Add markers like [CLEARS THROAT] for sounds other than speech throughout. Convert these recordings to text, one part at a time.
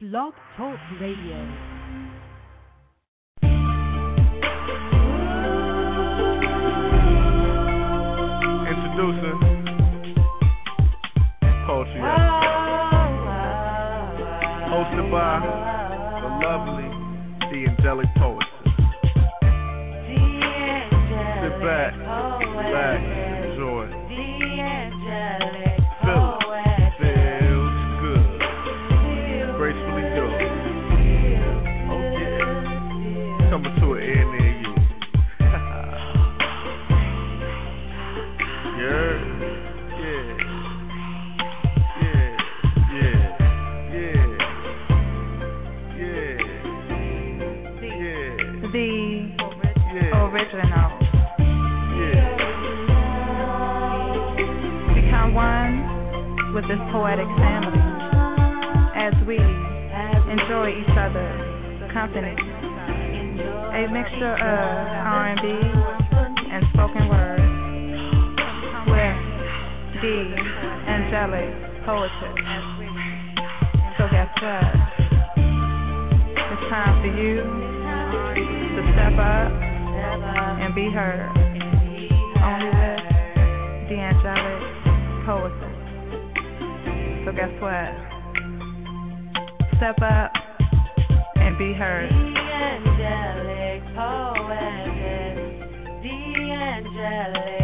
Blog Talk Radio. This poetic family as we enjoy each other's company. A mixture of R&B and spoken word with the angelic poetess. So guess what? It's time for you to step up and be heard. Only with the angelic poetess. So guess what? Step up and be heard. The angelic poetess, the angelic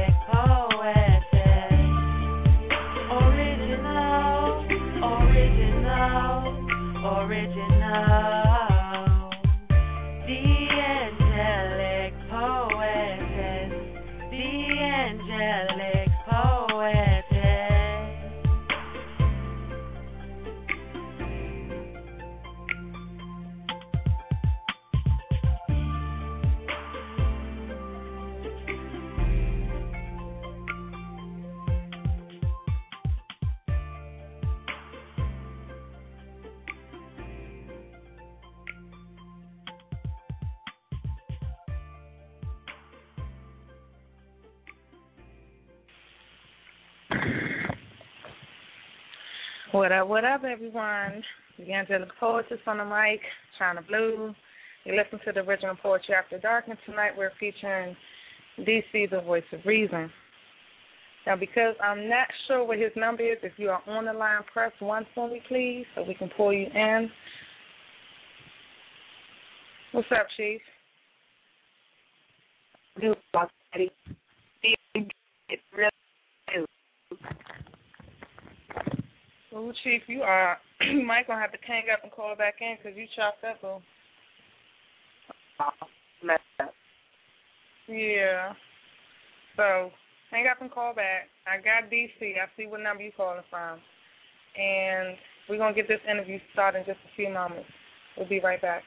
What up, what up, everyone? The Angelic Poetess on the mic, Chyna Blue. You listen to the original Poetry After Dark, and tonight we're featuring DC, the voice of reason. Now, because I'm not sure what his number is, if you are on the line, press 1 for me, please, so we can pull you in. What's up, Chief? Ooh, Chief, you are, [CLEARS THROAT] you might to have to hang up and call back in because you chopped up. Oh. Messed up. Yeah. So hang up and call back. I got DC. I see what number you calling from. And we're to get this interview started in just a few moments. We'll be right back.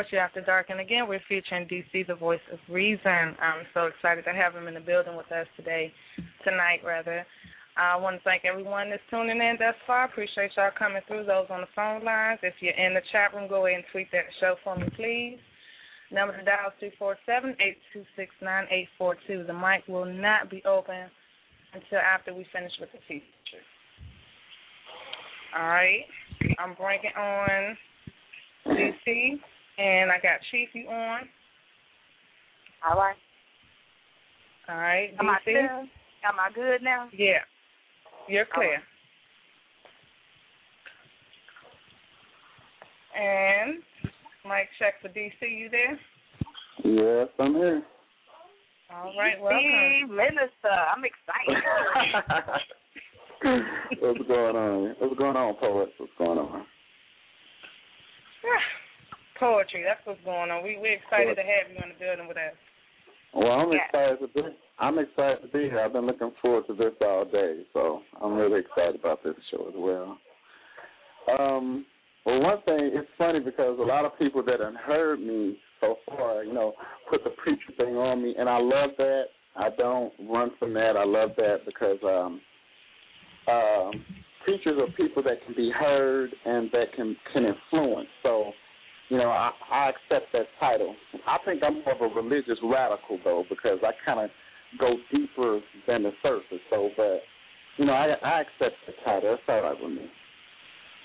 Poetry After Dark. And again, we're featuring DC, the voice of reason. I'm so excited to have him in the building with us today, tonight, rather. I want to thank everyone that's tuning in thus far. Appreciate y'all coming through. Those on the phone lines. If you're in the chat room, go ahead and tweet that show for me, please. Number to dial is 347-826-9842. The mic will not be open until after we finish with the feature. All right. I'm bringing on DC, and I got Chief, you on? All right. All right, Am I DC? clear? Am I good now? Yeah. You're clear. And Mike check for DC, you there? Yes, I'm here. All right, welcome. Minister, I'm excited. [LAUGHS] What's going on? What's going on, poet? What's going on? [SIGHS] Poetry, that's what's going on. We we're excited to have you in the building with us. Well, I'm Yeah. excited to be. I'm excited to be here. I've been looking forward to this all day, so I'm really excited about this show as well. Um, well, one thing it's funny because a lot of people that have heard me so far, you know, put the preacher thing on me, and I love that. I don't run from that. I love that because um, um, preachers are people that can be heard and that can can influence. So, you know, I, I accept that title. I think I'm more of a religious radical though because I kind of go deeper than the surface. So, but you know, I I accept the title. That's all right with me.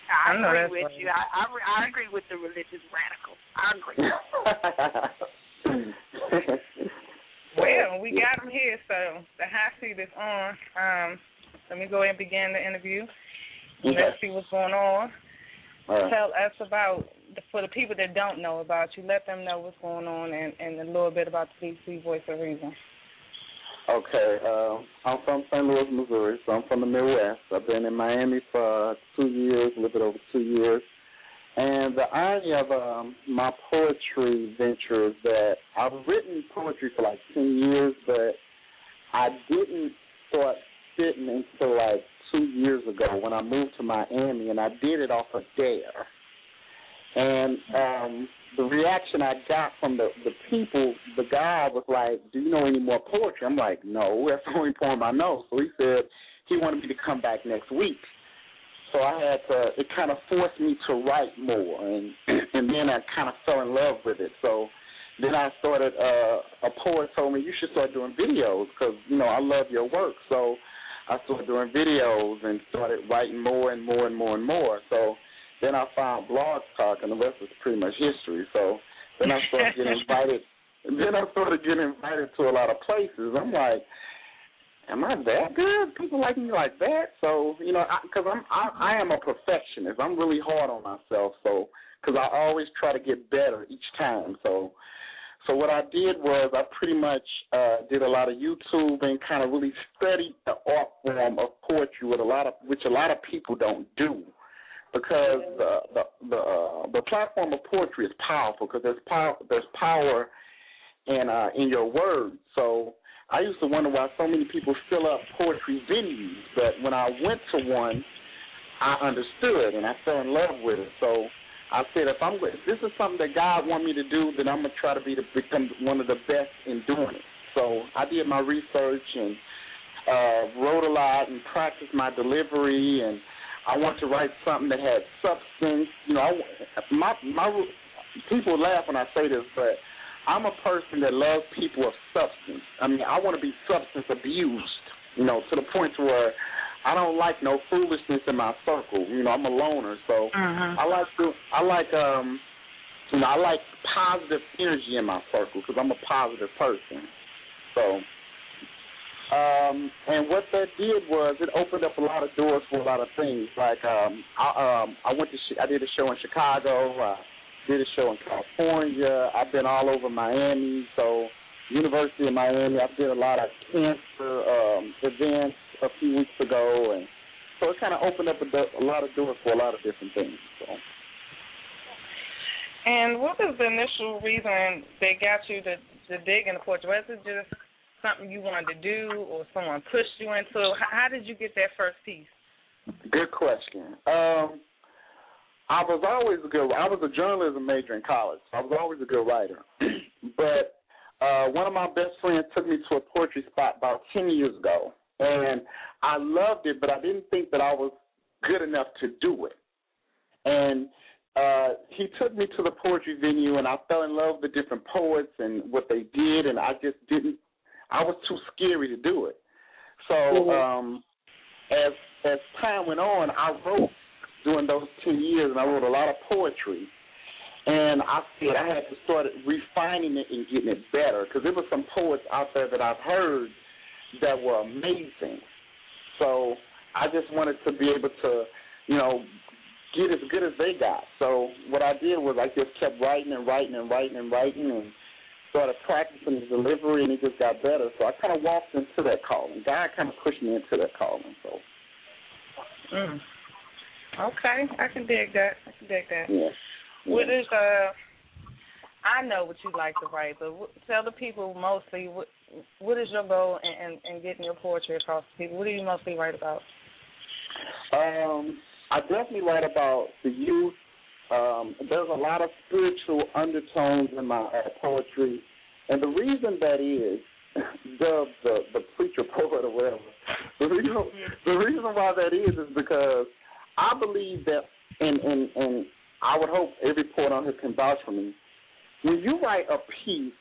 I I agree with right. you. I, I I agree with the religious radical. I agree. [LAUGHS] Well, we got him here, so the hot seat is on. Um, let me go ahead and begin the interview. Okay. Let's see what's going on. Right. Tell us about for the people that don't know about you. Let them know what's going on and, and a little bit about the DC Voice of Reason. Okay, um, I'm from St. Louis, Missouri, so I'm from the Midwest. I've been in Miami for two years, a little bit over two years. And the irony of um, my poetry venture is that I've written poetry for like 10 years, but I didn't start spitting until like two years ago when I moved to Miami, and I did it off a dare. And um, the reaction I got from the the people, the guy was like, "Do you know any more poetry?" I'm like, "No, that's the only poem I know." So he said he wanted me to come back next week. So I had to. It kind of forced me to write more, and [CLEARS THROAT] and then I kind of fell in love with it. So then I started. Uh, a poet told me you should start doing videos because you know I love your work. So I started doing videos and started writing more and more and more and more. So then I found Blog Talk, and the rest is pretty much history. So then I started getting [LAUGHS] invited. Then I started getting invited to a lot of places. I'm like, am I that good? People like me like that? So you know, because I'm I, I am a perfectionist. I'm really hard on myself. So because I always try to get better each time. So so what I did was I pretty much uh, did a lot of YouTube and kind of really studied the art form of poetry, with a lot of which a lot of people don't do, because the the the, uh, the platform of poetry is powerful because there's power there's power in uh, in your words. So I used to wonder why so many people fill up poetry venues, but when I went to one, I understood and I fell in love with it. So I said, if I'm if this is something that God want me to do, then I'm gonna try to be to become one of the best in doing it. So I did my research and uh, wrote a lot and practiced my delivery, and I want to write something that had substance. You know, I, my my people laugh when I say this, but I'm a person that loves people of substance. I mean, I want to be substance abused. You know, to the point where I don't like no foolishness in my circle. You know, I'm a loner, so Mm-hmm. I like to. I like um, you know, I like positive energy in my circle because I'm a positive person. So, um, and what that did was it opened up a lot of doors for a lot of things. Like um, I um, I went to sh- I did a show in Chicago. I did a show in California. I've been all over Miami. So, University of Miami. I did a lot of cancer um, events a few weeks ago, and so it kind of opened up a, do- a lot of doors for a lot of different things. So. And what was the initial reason that got you to, to dig into poetry? Was it just something you wanted to do or someone pushed you into? How, how did you get that first piece? Good question. Um, I was always a good. I was a journalism major in college. I was always a good writer, [CLEARS THROAT] but uh, one of my best friends took me to a poetry spot about ten years ago, and I loved it, but I didn't think that I was good enough to do it. And uh, he took me to the poetry venue, and I fell in love with the different poets and what they did, and I just didn't. I was too scary to do it. So um, as as time went on, I wrote during those ten years, and I wrote a lot of poetry. And I said I had to start refining it and getting it better because there were some poets out there that I've heard that were amazing. So I just wanted to be able to, you know, get as good as they got. So what I did was I just kept writing and writing and writing and writing and started practicing the delivery, and it just got better. So I kind of walked into that calling. God kind of pushed me into that calling. So. Mm. Okay, I can dig that. I can dig that. Yeah. What is uh? I know what you like to write, but tell the people mostly what what is your goal in, in, in getting your poetry across to people? What do you mostly write about? Um, I definitely write about the youth. Um, there's a lot of spiritual undertones in my uh, poetry, and the reason that is [LAUGHS] the the the preacher [LAUGHS] poet or whatever. [LAUGHS] The reason the reason why that is is because I believe that, and and and I would hope every poet on here can vouch for me. When you write a piece,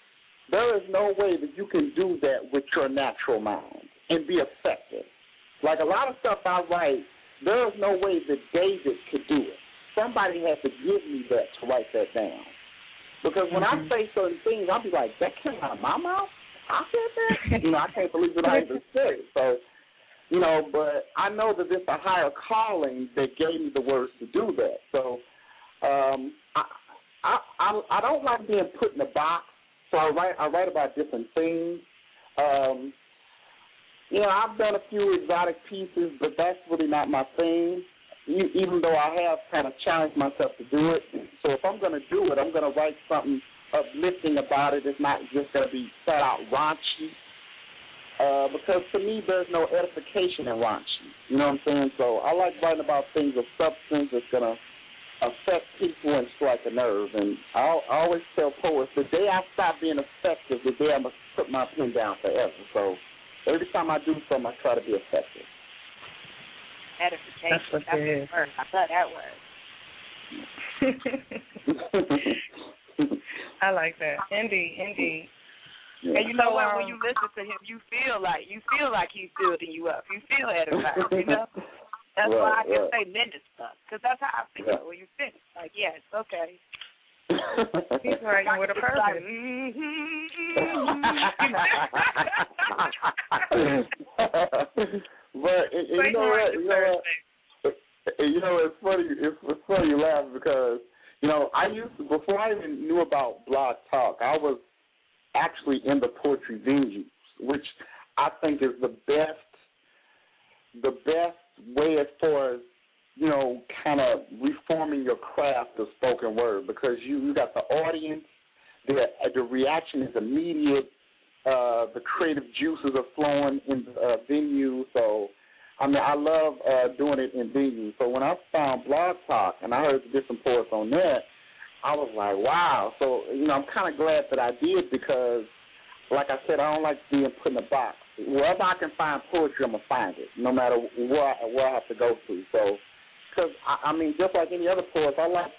there is no way that you can do that with your natural mind and be effective. Like a lot of stuff I write, there is no way that David could do it. Somebody has to give me that to write that down. Because when I say certain things, I'll be like, that came out of my mouth? I said that? [LAUGHS] you know, I can't believe that I even said it. So, you know, but I know that there's a higher calling that gave me the words to do that. So, um, I, I I I don't like being put in a box. So I write I write about different things. Um, you know, I've done a few exotic pieces, but that's really not my thing. Even though I have kind of challenged myself to do it, so if I'm going to do it, I'm going to write something uplifting about it. It's not just going to be flat out raunchy. Uh, because to me, there's no edification in raunchy. You know what I'm saying? So I like writing about things of substance that's to affect people and strike a nerve. And I, I always tell poets, the day I stop being effective, the day I'm going to put my pen down forever. So every time I do something, I try to be effective. Edification. That's what That's it the word. I love that word. [LAUGHS] [LAUGHS] I like that. Indeed, indeed. Yeah. And you know what? um, When you listen to him, you feel like you feel like he's building you up. You feel [LAUGHS] edified. You know. That's why I Right, can right. say minister, because that's how I feel Yeah. when you finish. Like, yes, okay. [LAUGHS] He's writing with a It's like, purpose. but and, and you know what? You know what? You know it's funny. It's, it's funny you laugh because you know I used to before I even knew about Blog Talk, I was actually in the poetry venues, which I think is the best the best way as far as you know, kind of reforming your craft of spoken word because you you got the audience, the the reaction is immediate, uh, the creative juices are flowing in the uh, venue. So, I mean, I love uh, doing it in venues. So when I found Blog Talk and I heard the different poets on that, I was like, wow. So you know, I'm kind of glad that I did because, like I said, I don't like being put in a box. Wherever I can find poetry, I'm gonna find it, no matter where where I have to go to. So, because I, I mean, just like any other poets, I like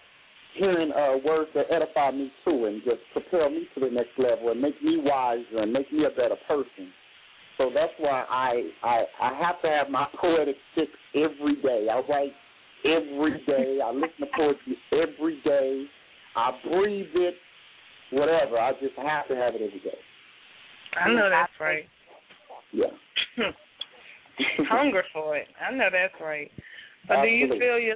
hearing uh, words that edify me too, and just propel me to the next level, and make me wiser, and make me a better person. So that's why I I I have to have my poetic fix every day. I write every day. I listen to poetry every day. I breathe it, whatever. I just have to have it every day. I know that's right. Yeah. [LAUGHS] Hunger for it. I know that's right. But do you feel you're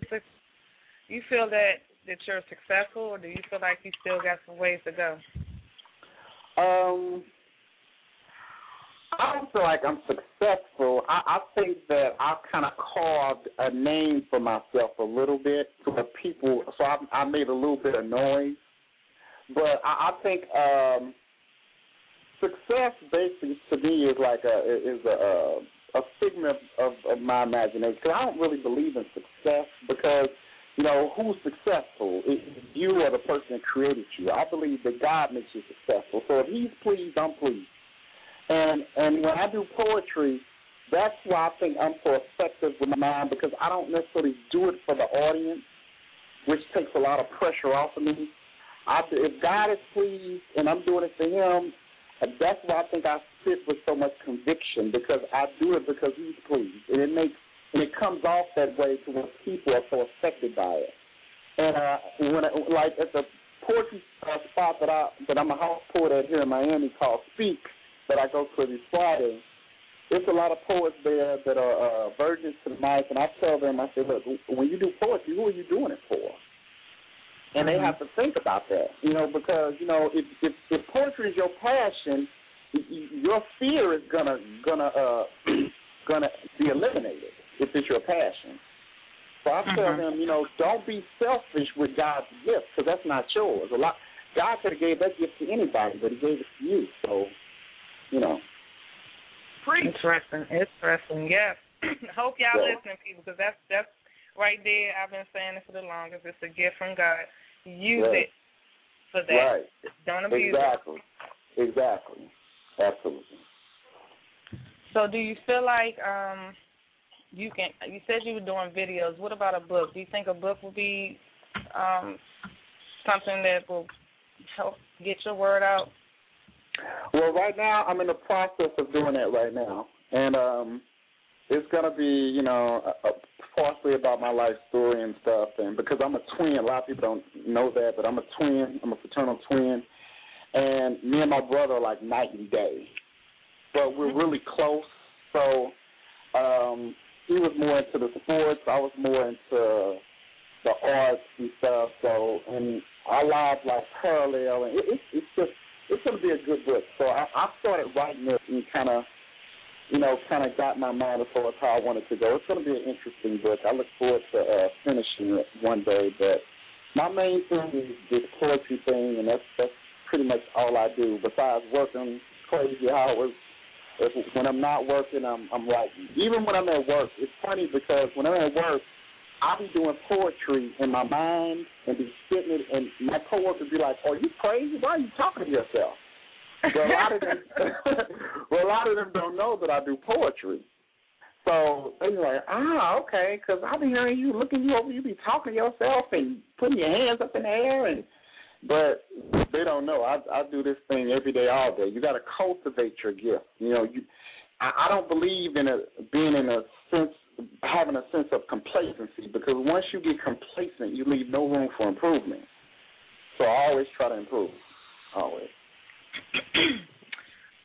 you feel that that you're successful, or do you feel like you still got some ways to go? Um, I don't feel like I'm successful. I, I think that I've kind of carved a name for myself a little bit to the people, so I, I made a little bit of noise. But I, I think um, success, basically, to me, is like a is a uh, a, a figment of, of my imagination. 'Cause I don't really believe in success because you know, who's successful? Is you or the person that created you? I believe that God makes you successful. So if He's pleased, I'm pleased. And and when I do poetry, that's why I think I'm so effective with mine because I don't necessarily do it for the audience, which takes a lot of pressure off of me. I, if God is pleased and I'm doing it for Him, that's why I think I spit with so much conviction because I do it because He's pleased, and it makes and it comes off that way to where people are so affected by it. And uh, when I, like at the poetry uh, spot that I that I'm a house poet at here in Miami called Speak that I go to every Friday. There's a lot of poets there that are uh, virgins to the mic, and I tell them, I say, look, when you do poetry, who are you doing it for? And they have to think about that, you know, because you know if if, if poetry is your passion, y- y- your fear is gonna gonna uh, [CLEARS THROAT] gonna be eliminated if it's your passion. So I tell Mhm. them, you know, don't be selfish with God's gift because that's not yours. A lot God could have gave that gift to anybody, but He gave it to you. So, you know, Interesting. Interesting. Yes. [CLEARS THROAT] Hope y'all Yeah. listening, people, because that's that's right there. I've been saying it for the longest. It's a gift from God. Use Right. it for that. right? Don't abuse it. Exactly, exactly, absolutely. So, do you feel like um you can? You said you were doing videos. What about a book? Do you think a book will be um something that will help get your word out? Well, right now I'm in the process of doing that right now, and um, it's gonna be, you know, uh, partially about my life story and stuff, and because I'm a twin, a lot of people don't know that, but I'm a twin. I'm a fraternal twin, and me and my brother are like night and day, but we're really close. So um, he was more into the sports, I was more into the arts and stuff. So and our lives like parallel, and it, it's it's just it's going to be a good book. So I, I started writing it and kind of, you know, kind of got my mind as far as how I wanted to go. It's going to be an interesting book. I look forward to uh, finishing it one day. But my main thing is this poetry thing, and that's that's pretty much all I do. Besides working crazy hours, if, when I'm not working, I'm I'm writing. Even when I'm at work, it's funny because when I'm at work, I'll be doing poetry in my mind and be spitting it, and my coworkers be like, "Are you crazy? Why are you talking to yourself?" But a lot of them, [LAUGHS] well, a lot of them don't know that I do poetry. So they be like, "Ah, okay," because I be hearing you, looking you over, you be talking to yourself and putting your hands up in the air, and but they don't know. I I do this thing every day, all day. You got to cultivate your gift. You know, you. I, I don't believe in a being in a sense having a sense of complacency because once you get complacent, you leave no room for improvement. So I always try to improve. Always. [CLEARS THROAT]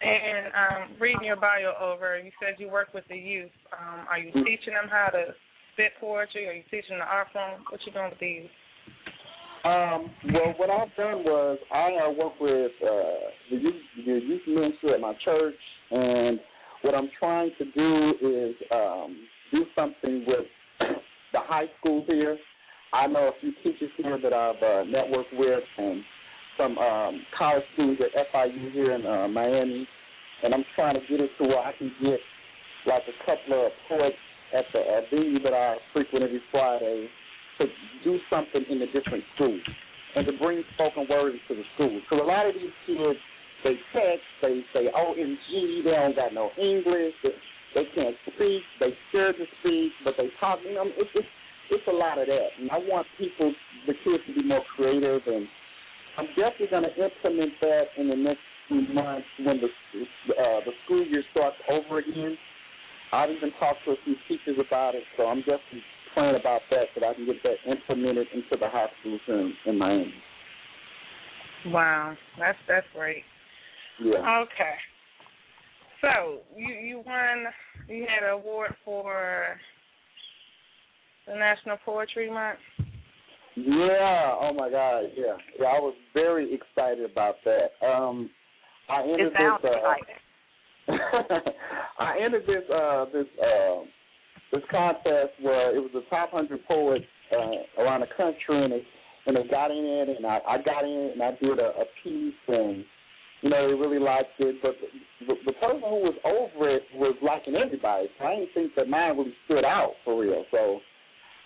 And um, reading your bio over, you said you work with the youth. Um, are you Mm. teaching them how to spit poetry? Are you teaching the art form? What you doing with the youth? Um, well, what I've done was I uh, work with uh, the youth, the youth ministry at my church, and what I'm trying to do is um, do something with [CLEARS THROAT] the high schools here. I know a few teachers here that I've uh, networked with, and some um, college students at FIU here in uh, Miami, and I'm trying to get it to where I can get like a couple of poets at the uh, venue that I frequent every Friday to do something in the different schools and to bring spoken word into the schools. Because a lot of these kids, they text, they say OMG, they don't got no English, they, they can't speak, they scared to speak, but they talk. You know, it's it's it's a lot of that, and I want people, the kids, to be more creative, and I'm definitely going to implement that in the next few months when the uh, the school year starts over again. I've even talked to a few teachers about it, so I'm definitely praying about that so that I can get that implemented into the high schools in, in Miami. Wow, that's that's great. Yeah. Okay. So you you won. You had an award for the National Poetry Month. Yeah. Oh my God. Yeah. Yeah. I was very excited about that. Um, I ended It sounds this. Uh. [LAUGHS] I entered this uh, this uh, this contest where it was the top hundred poets uh, around the country, and they and they got in, and I, I got in, and I did a, a piece, and you know they really liked it. But the, the, the person who was over it was liking everybody, so I didn't think that mine really stood out for real. So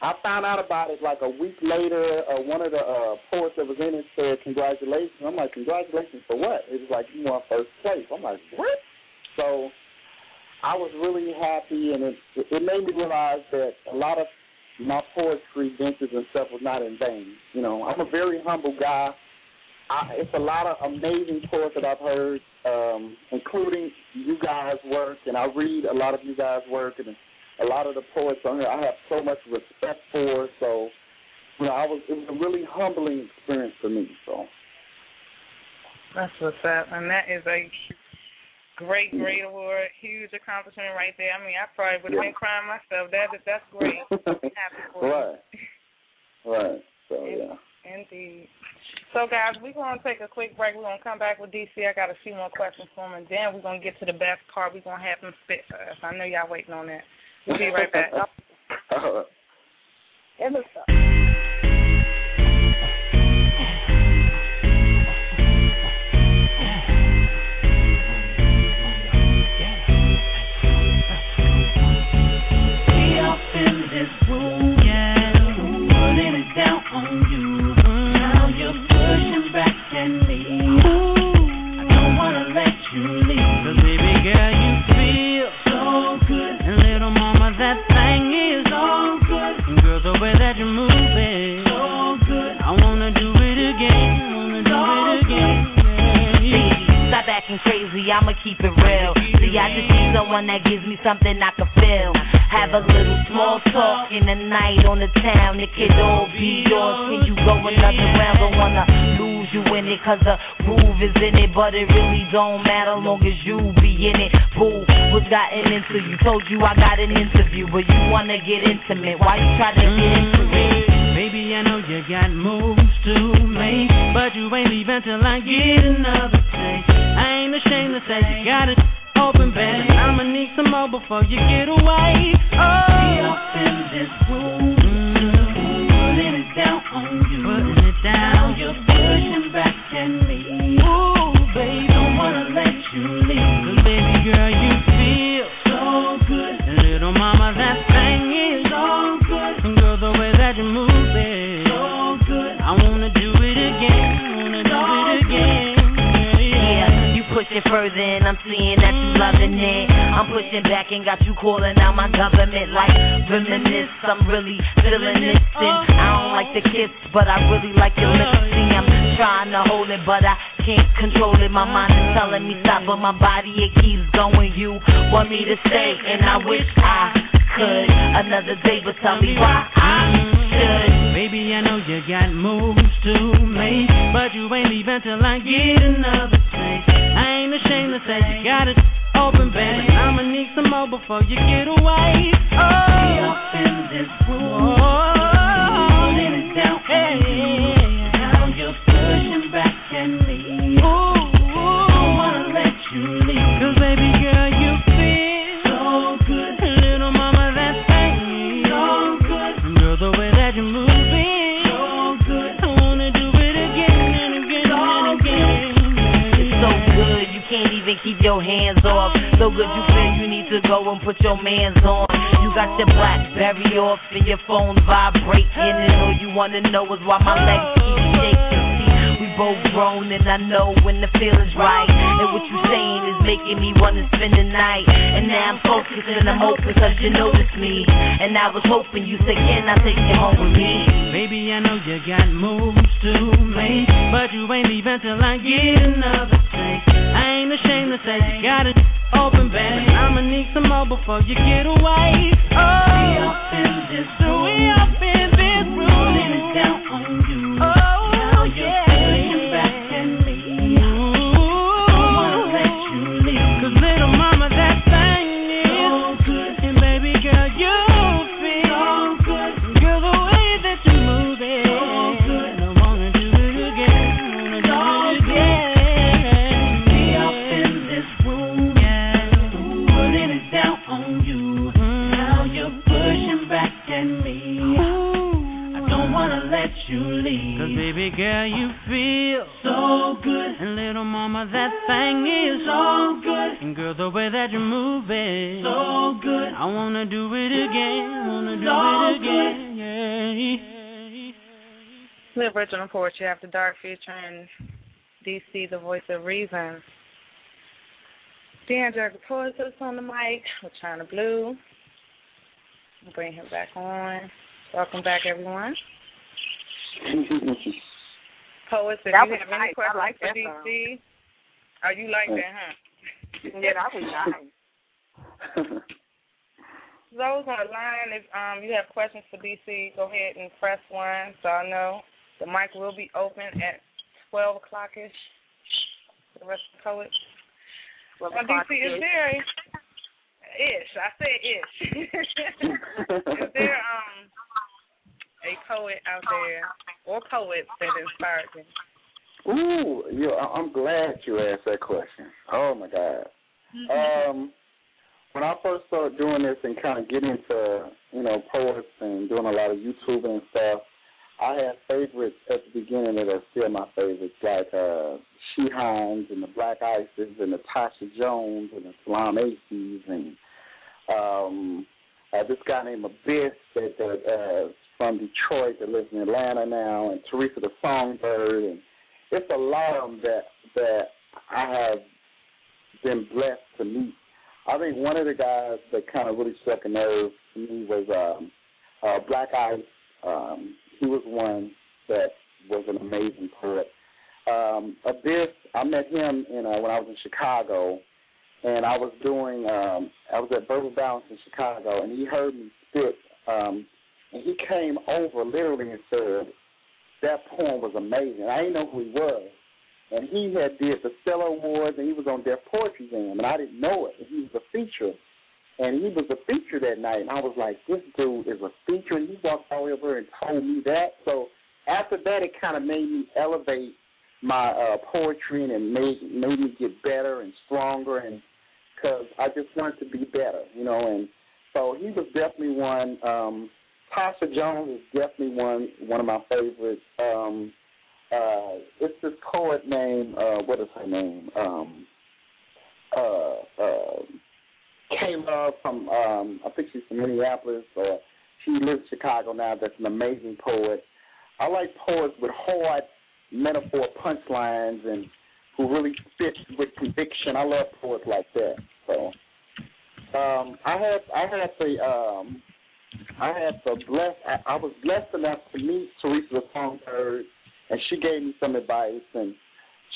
I found out about it like a week later. Uh, one of the uh, poets that was in it said, "Congratulations." I'm like, "Congratulations for what?" It was like you won first place. I'm like, "What?" So I was really happy, and it it made me realize that a lot of my poetry ventures and stuff was not in vain. You know, I'm a very humble guy. I, it's a lot of amazing poets that I've heard, um, including you guys' work, and I read a lot of you guys' work, and a lot of the poets on here I have so much respect for. So, you know, I was it was a really humbling experience for me. So. That's what's up, and that is a great, great award, huge accomplishment right there. I mean, I probably would have been crying myself. That that's great. [LAUGHS] I'm happy for you. right. Right. So yeah. Indeed. So, guys, we're going to take a quick break. We're going to come back with DC. I got a few more questions for him, and then we're going to get to the best part. We're going to have him spit for us. I know y'all waiting on that. We'll be right back. [LAUGHS] All right. In the acting crazy, I'ma keep it real. See, I just need someone that gives me something I can feel. Have a little small talk in the night on the town. It could all be yours. Can you go another round? Don't wanna lose you in it, cause the groove is in it. But it really don't matter long as you be in it. Boo, what's gotten into you? Told you I got an interview, but you wanna get intimate. Why you try to get into it? Baby, I know you got moves to make, but you ain't leaving till I get another taste. I ain't ashamed to say you got it open, baby. I'ma need some more before you get away. Oh, up in this room, putting it down on you. putting it Now down. you're pushing back at me. Ooh, baby, Don't wanna let you leave. 'Cause baby girl, you feel So good, and little mama, that thing is so good, girl, the way that you move it. Pushing further and I'm seeing that you loving it. I'm pushing back and got you calling out my government like reminisce. I'm really feeling this and I don't like the kiss, but I really like your lips. See, I'm trying to hold it, but I can't control it. My mind is telling me stop, but my body it keeps going. You want me to stay, and I wish I could. Another day, but tell me why I Baby, I know you got moves to make, but you ain't leaving I get another taste. I ain't ashamed to say you got it open, baby. I'ma need some more before you get away. Up in this room, down. Now you're pushing back at me. Hands off. So good you feel you need to go and put your mans on. You got your Blackberry off and your phone vibrating, and all you wanna know is why my legs keep shaking. We both grown, and I know when the feeling's right. And what you saying is making me wanna spend the night. And now I'm focused and I'm open 'cause you noticed me. And I was hoping you said, Can I take you home with me? Baby, I know you got moves to make, but you ain't leaving till I get another taste. I ain't ashamed to say you got it open, baby. I'ma need some more before you get away. We Oh, up in this so we up in this room. down on thing is so good, And girl, the way that you move it, so good. I wanna do it again, wanna do So it again. Yeah, The original poetry after dark featuring DC, the voice of reason. D'Angelo Poetess on the mic with Chyna Blue. I'll bring him back on. Welcome back, everyone. [LAUGHS] Poets, if That you have nice. any I questions like for that DC, oh, you like that, huh? Yeah, that was nice. [LAUGHS] Those on the line, if um you have questions for DC, go ahead and press one so I know. The mic will be open at twelve o'clock ish. The rest of the poets. Well, DC, is there ish? I said ish. [LAUGHS] is there um a poet out there or poets that inspired you? Ooh, you I- I'm glad you asked that question. Oh my God. Um, when I first started doing this and kind of getting into you know poets and doing a lot of YouTube and stuff, I had favorites at the beginning that are still my favorites, like uh, Shihans and the Black Ices and the Tasha Jones and the Taalam Aceys and um, uh, this guy named Abyss that that uh, from Detroit that lives in Atlanta now, and Teresa the Songbird, and it's a lot of them that that I have been blessed to meet. I think one of the guys that kind of really struck a nerve to me was um, uh, Black Ice. Um, he was one that was an amazing poet. Um, Abyss, I met him in uh, when I was in Chicago, and I was doing um, I was at Verbal Balance in Chicago, and he heard me spit, um, and he came over literally and said that poem was amazing. I didn't know who he was, and he had did the Stellar Awards, and he was on Def Poetry Jam, and I didn't know it. He was a feature, and he was a feature that night, and I was like, this dude is a feature, and he walked all over and told me that. So after that, it kind of made me elevate my uh, poetry and it made made me get better and stronger, and because I just wanted to be better, you know. And so he was definitely one. Um, Tasha Jones is definitely one one of my favorites. Um, uh, it's this poet named uh, what is her name? Um, uh, uh, Kayla from um, I think she's from Minneapolis, or she lives in Chicago now. That's an amazing poet. I like poets with hard metaphor punchlines and who really fit with conviction. I love poets like that. So um, I had I had the um, I had the bless I, I was blessed enough to meet Teresa Songbird, and she gave me some advice, and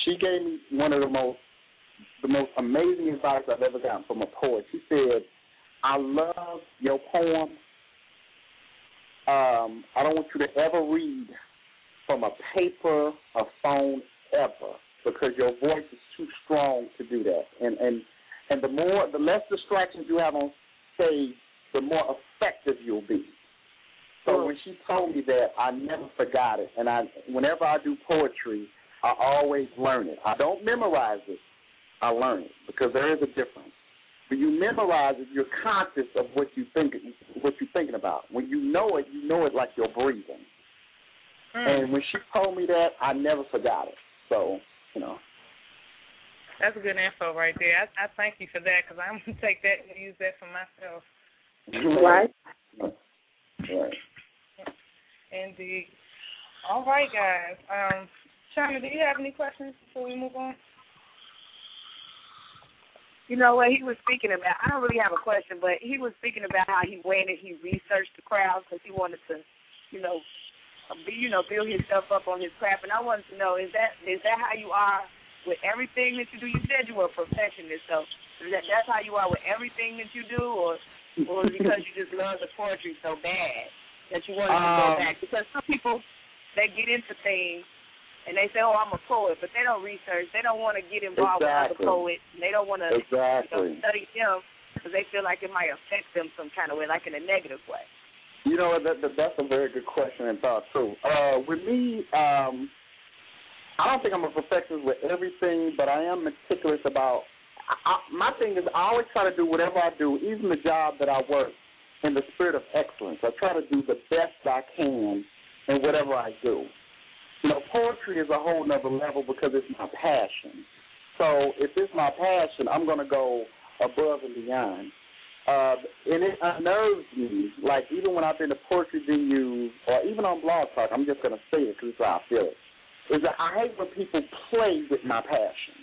she gave me one of the most the most amazing advice I've ever gotten from a poet. She said, "I love your poem. Um, I don't want you to ever read from a paper, a phone, ever, because your voice is too strong to do that. And and and the more, the less distractions you have on stage, the more effective you'll be. So when she told me that, I never forgot it. And I, whenever I do poetry, I always learn it. I don't memorize it. I learn it because there is a difference. When you memorize it, you're conscious of what you think, what you're thinking about. When you know it, you know it like you're breathing. Hmm. And when she told me that, I never forgot it. So, you know. That's a good info right there. I, I thank you for that because I'm gonna [LAUGHS] take that and use that for myself. Right. Right. Indeed. All right, guys. Um, Chyna, do you have any questions before we move on? You know what he was speaking about? I don't really have a question, but he was speaking about how he went and he researched the crowd because he wanted to, you know, be, you know, build himself up on his craft. And I wanted to know is that is that how you are with everything that you do? You said you were a perfectionist, so is that that's how you are with everything that you do, or or because you just love the poetry so bad that you wanted to go Um, back? Because some people they get into things and they say, "Oh, I'm a poet," but they don't research. They don't want to get involved Exactly. with other poets. And they don't want to you know, study them because they feel like it might affect them some kind of way, like in a negative way. You know that, that that's a very good question and thought too. Uh, with me, um, I don't think I'm a perfectionist with everything, but I am meticulous about. I, my thing is, I always try to do whatever I do, even the job that I work, in the spirit of excellence. I try to do the best I can in whatever I do. You know, poetry is a whole nother level because it's my passion. So if it's my passion, I'm going to go above and beyond. uh, and it unnerves me. Like even when I've been to poetry venues or even on Blog Talk, I'm just gonna say it because it's how I feel it. Is that I hate when people play with my passion.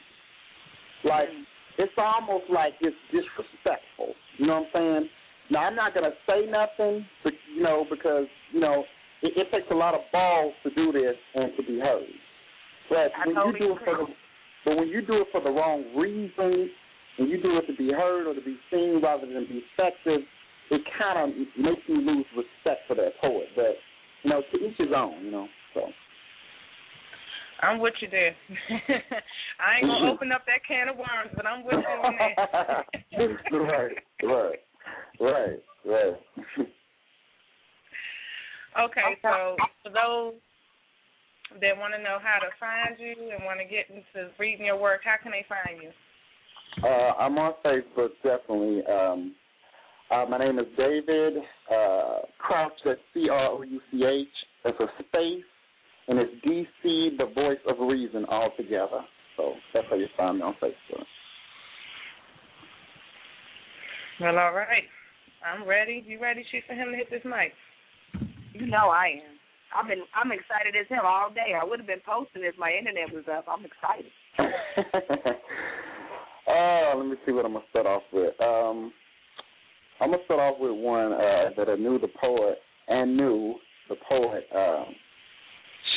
Like it's almost like it's disrespectful. You know what I'm saying? Now I'm not gonna say nothing, but you know because you know it, it takes a lot of balls to do this and to be heard. But I when totally you do it for the but when you do it for the wrong reason, when you do it to be heard or to be seen rather than be effective, it kind of makes me lose respect for that poet. But you know, to each his own. You know, so. I'm with you there. [LAUGHS] I ain't gonna [LAUGHS] open up that can of worms, but I'm with you on that. [LAUGHS] right, right, right, right. Okay, so for those that want to know how to find you and want to get into reading your work, how can they find you? Uh, I'm on Facebook, definitely. Um, uh, my name is David uh, Crouch. That's C R O U C H. That's a space, and it's DC, the voice of reason, all together. So that's how you find me on Facebook. Well, all right. I'm ready. You ready, Chief, for him to hit this mic? You know I am. I've been I'm excited as hell all day. I would have been posting if my internet was up. I'm excited. [LAUGHS] uh, let me see what I'm gonna start off with. Um, I'm gonna start off with one uh, that I knew the poet and knew the poet. Um,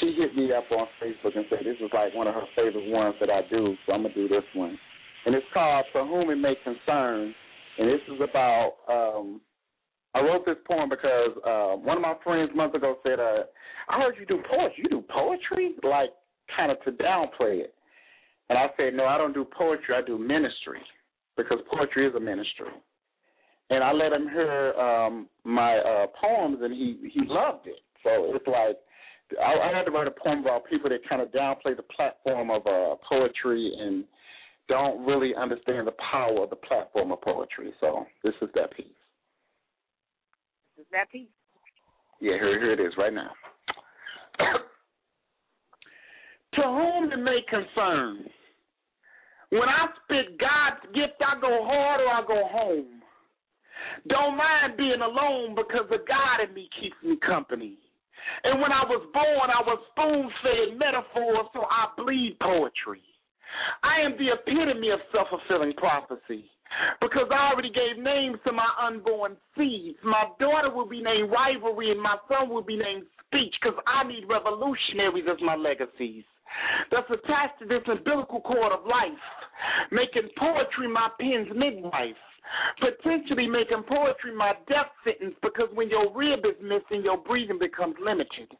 she hit me up on Facebook and said this is like one of her favorite ones that I do, so I'm gonna do this one. And it's called "For Whom It May Concern," and this is about. Um, I wrote this poem because uh, one of my friends months ago said, uh, "I heard you do poetry. You do poetry, like kind of to downplay it." And I said, "No, I don't do poetry. I do ministry because poetry is a ministry." And I let him hear um, my uh, poems, and he he loved it. So it's like I, I had to write a poem about people that kind of downplay the platform of uh, poetry and don't really understand the power of the platform of poetry. So this is that piece. Is that piece? Yeah, here, here it is right now. [COUGHS] to whom it may concern, when I spit God's gift, I go hard or I go home. Don't mind being alone because the God in me keeps me company. And when I was born, I was spoon fed metaphors, so I bleed poetry. I am the epitome of self fulfilling prophecy because I already gave names to my unborn seeds. My daughter will be named Rivalry, and my son will be named Speech because I need revolutionaries as my legacies. That's attached to this umbilical cord of life, making poetry my pen's midwife. Potentially making poetry my death sentence because when your rib is missing, your breathing becomes limited.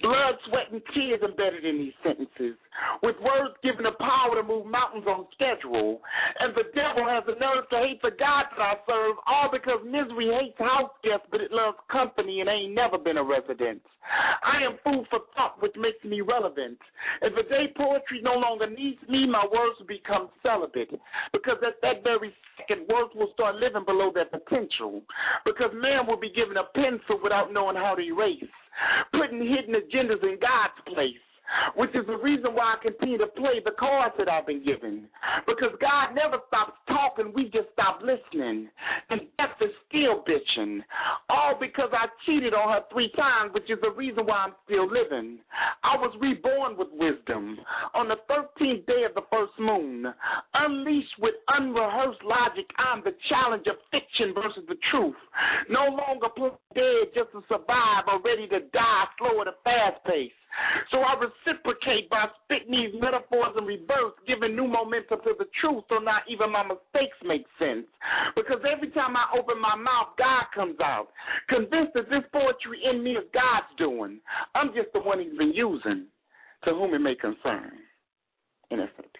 Blood, sweat, and tears embedded in these sentences, with words given the power to move mountains on schedule. And the devil has the nerve to hate the God that I serve, all because misery hates house guests, but it loves company and ain't never been a resident. I am food for thought, which makes me relevant. If the day poetry no longer needs me, my words will become celibate. Because at that very second, words will start living below their potential. Because man will be given a pencil without knowing how to erase, putting hidden agendas in God's place which is the reason why I continue to play the cards that I've been given. Because God never stops talking, we just stop listening. And death is still bitching. All because I cheated on her three times, which is the reason why I'm still living. I was reborn with wisdom on the 13th day of the first moon. Unleashed with unrehearsed logic, I'm the challenge of fiction versus the truth. No longer dead just to survive or ready to die slow at a fast pace. So I reciprocate by spitting these metaphors in reverse, giving new momentum to the truth so not even my mistakes make sense. Because every time I open my mouth, God comes out. Convinced that this poetry in me is God's doing. I'm just the one he's been using, to whom it may concern. And that's the piece.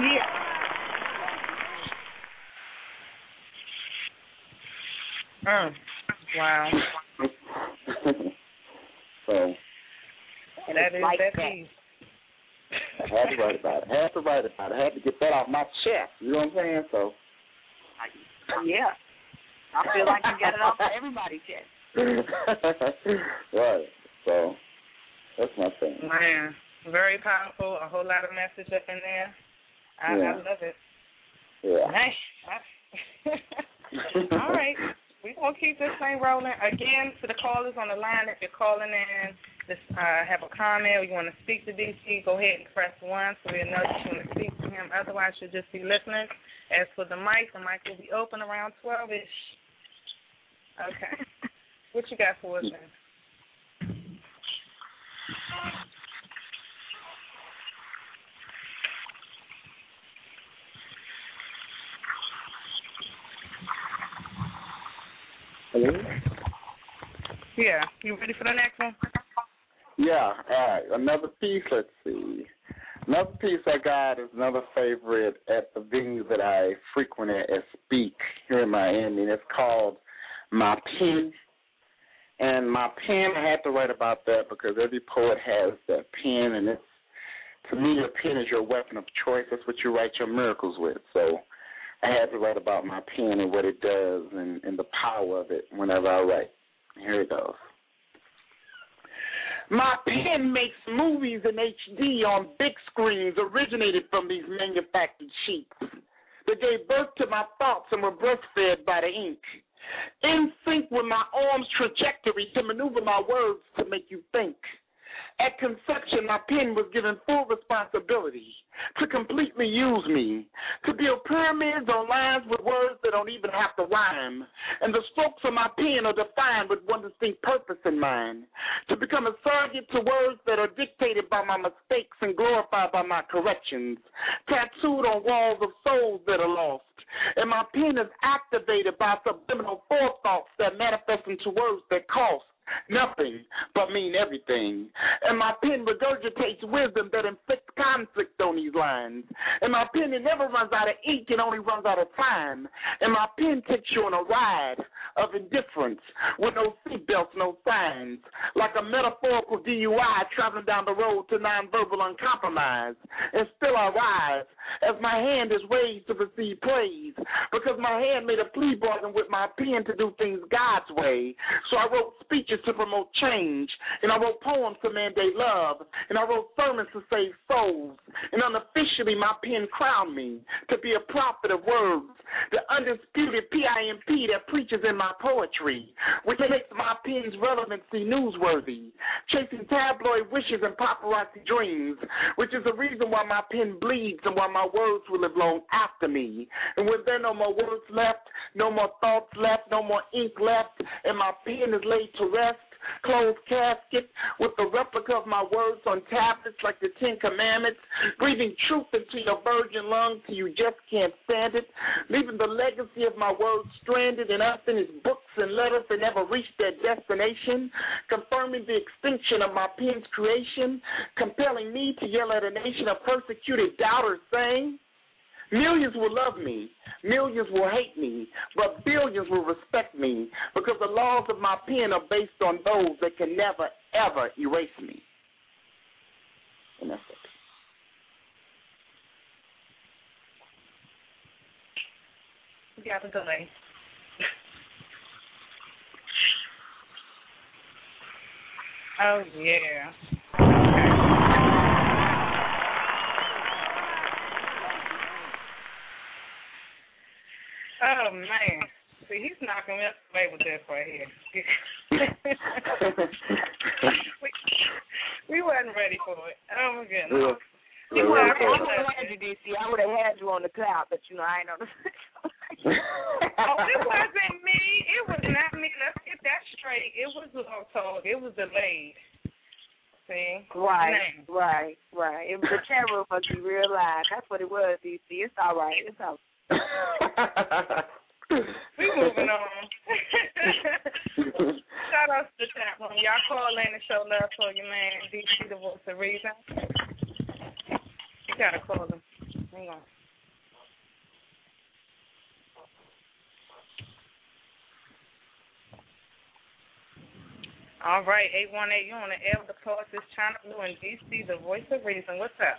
Yeah. Mm. Wow. [LAUGHS] so And That is like that that. piece. I had to write about it. I had to write about it. I had to get that off my chest. You know what I'm saying? So Yeah. I feel like you got it off of everybody's chest. [LAUGHS] right. So that's my thing. Man, very powerful. A whole lot of message up in there. I, Yeah. I love it. Yeah. Nice. [LAUGHS] All right. We're going to keep this thing rolling. Again, to the callers on the line, if you're calling in, just uh, have a comment or you want to speak to DC, go ahead and press 1 so we know that you want to speak to him. Otherwise, you'll just be listening. As for the mic, the mic will be open around 12-ish. Okay. [LAUGHS] What you got for us, man? Hello? Yeah. You ready for the next one? Yeah, all right. Another piece, let's see. Another piece I got is another favorite at the venue that I frequent at at Speak here in Miami, and it's called My Pen. And my pen, I had to write about that because every poet has that pen, and it's to me, your pen is your weapon of choice. That's what you write your miracles with. So I had to write about my pen and what it does and, and the power of it whenever I write. Here it goes. My pen makes movies in HD on big screens originated from these manufactured sheets that gave birth to my thoughts and were breastfed by the ink. In sync with my arm's trajectory to maneuver my words to make you think. At conception, my pen was given full responsibility to completely use me, to build pyramids on lines with words that don't even have to rhyme. And the strokes of my pen are defined with one distinct purpose in mind to become a surrogate to words that are dictated by my mistakes and glorified by my corrections, tattooed on walls of souls that are lost. And my pen is activated by subliminal forethoughts that manifest into words that cost nothing but mean everything. And my pen regurgitates wisdom that inflicts conflict on these lines. And my pen, it never runs out of ink, it only runs out of time. And my pen takes you on a ride of indifference with no seatbelts, no signs. Like a metaphorical DUI traveling down the road to nonverbal uncompromise. And still I rise as my hand is raised to receive praise because my hand made a plea bargain with my pen to do things God's way. So I wrote speeches to promote change, and I wrote poems to mandate love, and I wrote sermons to save souls. And unofficially, my pen crowned me to be a prophet of words, the undisputed PIMP that preaches in my poetry, which makes my pen's relevancy newsworthy, chasing tabloid wishes and paparazzi dreams, which is the reason why my pen bleeds and why my words will live long after me. And when there are no more words left, no more thoughts left, no more ink left, and my pen is laid to rest, closed casket with the replica of my words on tablets like the Ten Commandments, breathing truth into your virgin lungs till you just can't stand it, leaving the legacy of my words stranded in unfinished books and letters that never reached their destination, confirming the extinction of my pen's creation, compelling me to yell at a nation of persecuted doubters, saying, Millions will love me, millions will hate me, but billions will respect me because the laws of my pen are based on those that can never, ever erase me. And that's it. You a delay. oh yeah. Oh man. See, he's knocking me up away with this right here. [LAUGHS] we, we wasn't ready for it. Oh my goodness. Yeah. You Yeah, would I would have had you, DC. I would have had you on the cloud, but you know I ain't on the. [LAUGHS] Oh, it wasn't me. It was not me. Let's get that straight. It was Blog Talk. It was delayed. See? Right, right, right. It, the chat room must be real live. That's what it was, DC. It's all right. It's all. [LAUGHS] We moving on. [LAUGHS] Shout out to the chat room. Y'all call in and show love for your man, DC the voice of reason. You gotta call him. Hang on. All right, 818, you on the air with the poetess Chyna Blue and DC, the voice of reason. What's up?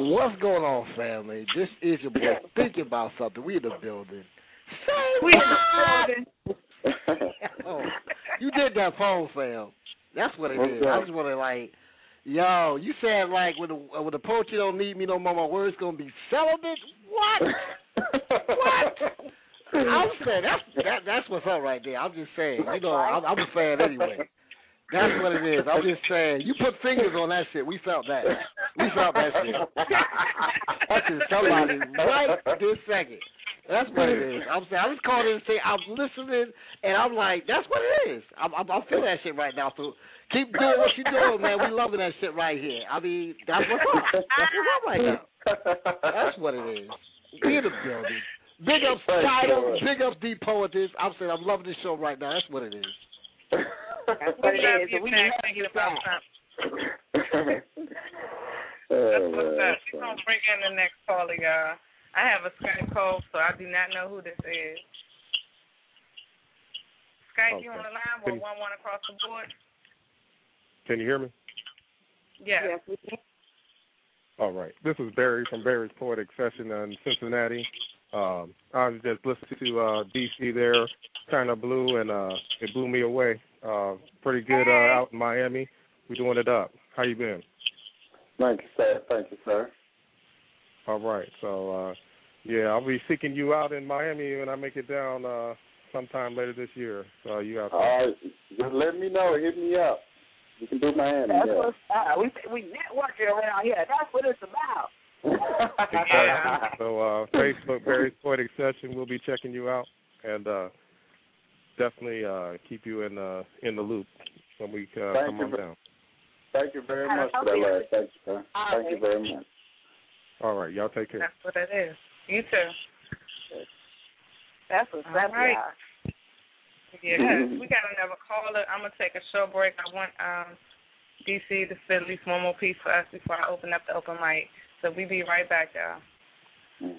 What's going on, family? This is your boy thinking about something. We in the building. We in the building. [LAUGHS] Oh, you did that phone, Sam. That's what it What's is. that? I just want to like Yo, you said like when the uh, when the poetry don't need me no more, my words gonna be celibate. What? what? I'm saying that's that, that's what's up right there. I'm just saying, you know, I'm, I'm a fan anyway. That's what it is. I'm just saying. You put fingers on that shit. We felt that. We felt that shit. That's just somebody right this second. That's what it is. I'm saying. I just called in and say I'm listening, and I'm like, that's what it is. I'm I'm, I'm feeling that shit right now. So keep doing what you're doing, man. We loving that shit right here. I mean, that's what's up. That's what's up right now. That's what it is. We in the building. Big up title. Big up deep poetess. I'm saying I'm loving this show right now. That's what it is. That's what it love is. we back love thinking you about back. something. [LAUGHS] That's what's up. We're going to bring in the next caller, y'all. I have a Skype call, so I do not know who this is. Skype, you on the line? Can- One one across the board? Can you hear me? Yeah. Yes, we can. All right. This is Barry from Barry's Poetic Session in Cincinnati. Um, I was just listening to uh, DC there, kind of blue, and uh, it blew me away. Uh, pretty good uh, out in Miami. We're doing it up. How you been? Thank you, sir. Thank you, sir. All right. So, uh, yeah, I'll be seeking you out in Miami when I make it down uh, sometime later this year. So you got All right, just let me know. Hit me up. You can do Miami. That's yeah. what's uh, we we networking around here. That's what it's about. Exactly. So uh, Facebook, Barry's Poetic Session, we'll be checking you out and uh, definitely uh, keep you in uh, in the loop when we uh, Thank come on ver- down. Thank you very much for that, okay. Thank you, sir. All Thank you very much. All right, y'all take care. That's what it is. You too. That's what's All up, right. y'all. Yeah, we got another caller. I'm gonna take a short break. I want um DC to spit at least one more piece for us before I open up the open mic. So we be right back, y'all. You.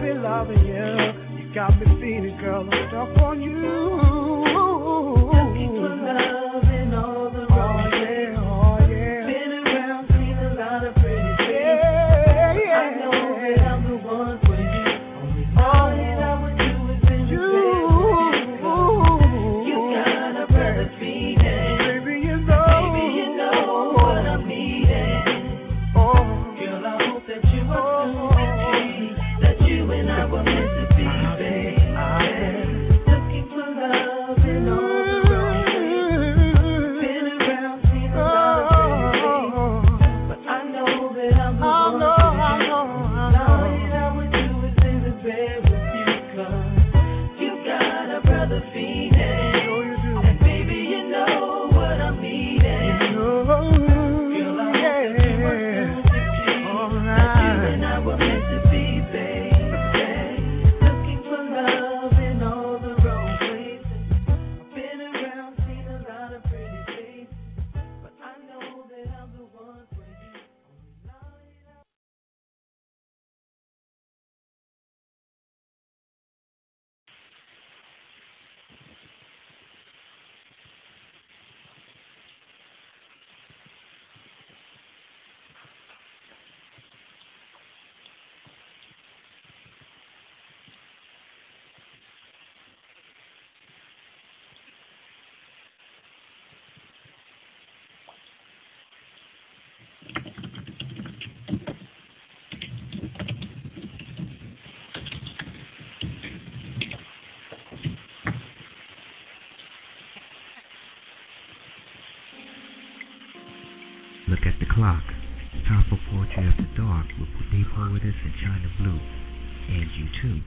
Thought that I'd be loving you. You got me feeling, girl, I'm stuck the Poetess and Chyna Blue. And you too.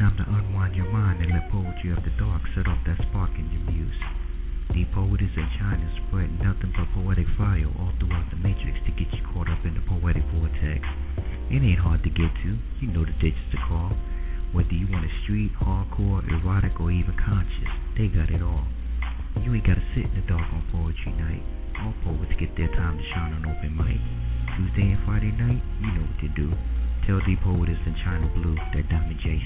Time to unwind your mind and let Poetry of the Dark set off that spark in your muse. The Poetess in Chyna spread nothing but poetic fire all throughout the matrix to get you caught up in the poetic vortex. It ain't hard to get to. You know the digits to call. Whether you want a street, hardcore, erotic, or even conscious, they got it all. You ain't gotta sit in the dark on poetry night. All poets get their time to shine on open mic. Tuesday and Friday night, you know what to do. Tell the it's in Chyna Blue that Diamond J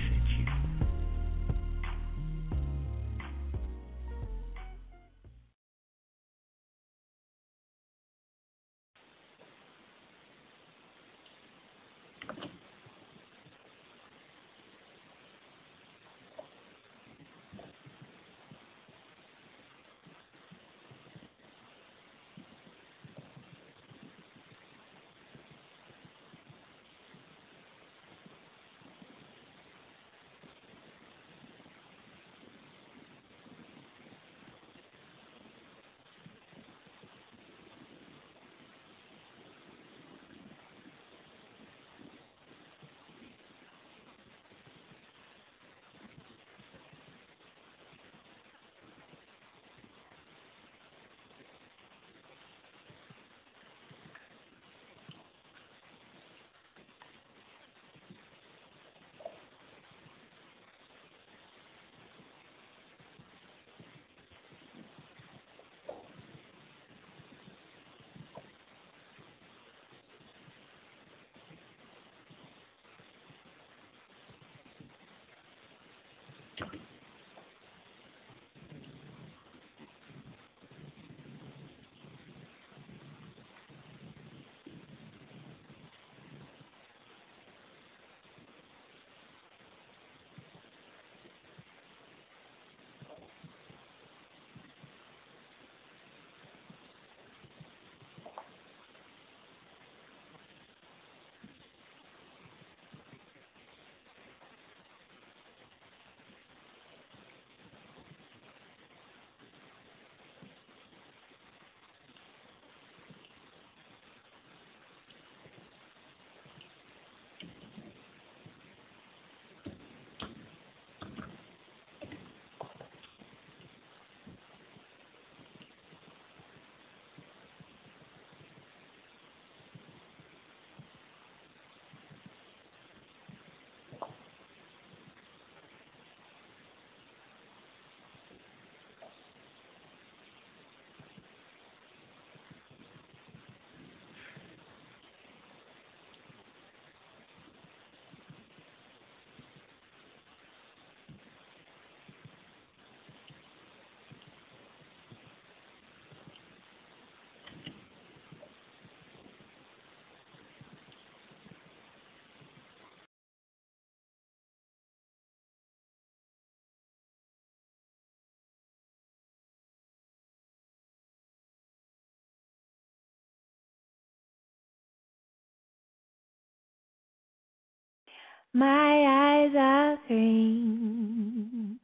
My eyes are green.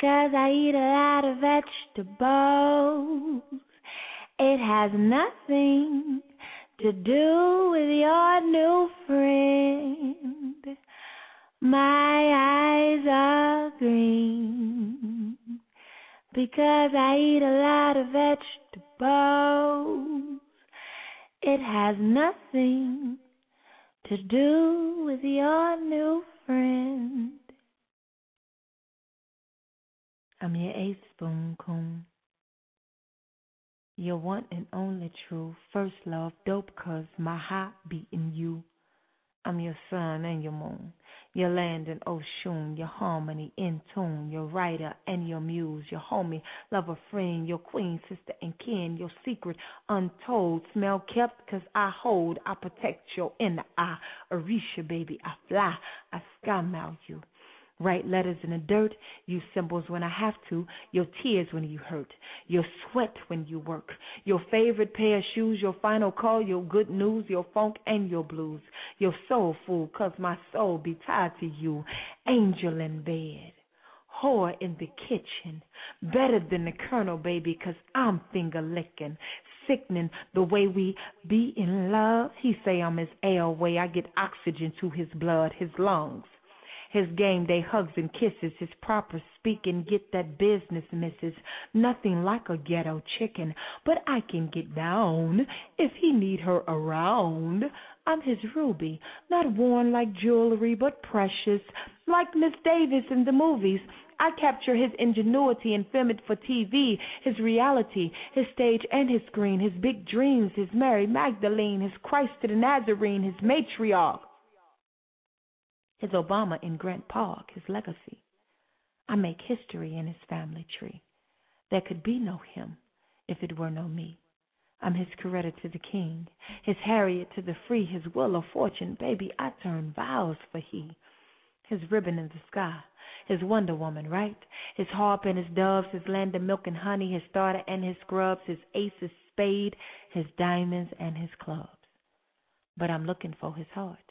Cause I eat a lot of vegetables. It has nothing to do with your new friend. My eyes are green because I eat a lot of vegetables. It has nothing to do with your new friend. I'm your eighth spoon coon. Your one and only true first love, dope cause my heart beating you. I'm your sun and your moon, your land and ocean, your harmony in tune, your writer and your muse, your homie, lover, friend, your queen, sister, and kin, your secret untold, smell kept cause I hold, I protect your inner eye. Arisha, baby, I fly, I sky mouth you. Write letters in the dirt, use symbols when I have to, your tears when you hurt, your sweat when you work, your favorite pair of shoes, your final call, your good news, your funk and your blues, your soul food, cause my soul be tied to you, angel in bed. Whore in the kitchen, better than the colonel, baby, cause I'm finger licking, sickening the way we be in love. He say I'm his airway, I get oxygen to his blood, his lungs his game day hugs and kisses, his proper speaking, get that business, missus. Nothing like a ghetto chicken, but I can get down if he need her around. I'm his ruby, not worn like jewelry, but precious, like Miss Davis in the movies. I capture his ingenuity and film it for TV, his reality, his stage and his screen, his big dreams, his Mary Magdalene, his Christ to the Nazarene, his matriarch his Obama in Grant Park, his legacy. I make history in his family tree. There could be no him if it were no me. I'm his Coretta to the king, his Harriet to the free, his will of fortune, baby, I turn vows for he. His ribbon in the sky, his Wonder Woman, right? His harp and his doves, his land of milk and honey, his starter and his scrubs, his ace, his spade, his diamonds and his clubs. But I'm looking for his heart.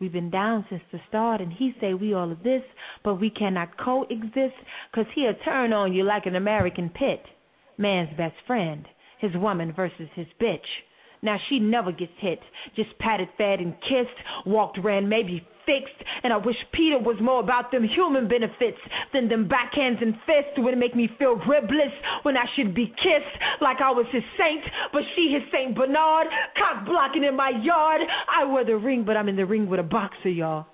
We've been down since the start, and he say we all of this, but we cannot coexist, cause he'll turn on you like an American pit. Man's best friend, his woman versus his bitch. Now she never gets hit, just patted, fed, and kissed, walked, ran, maybe fixed. And I wish Peter was more about them human benefits than them backhands and fists. Would make me feel ribless when I should be kissed like I was his saint, but she his Saint Bernard, cock blocking in my yard. I wear the ring, but I'm in the ring with a boxer, y'all.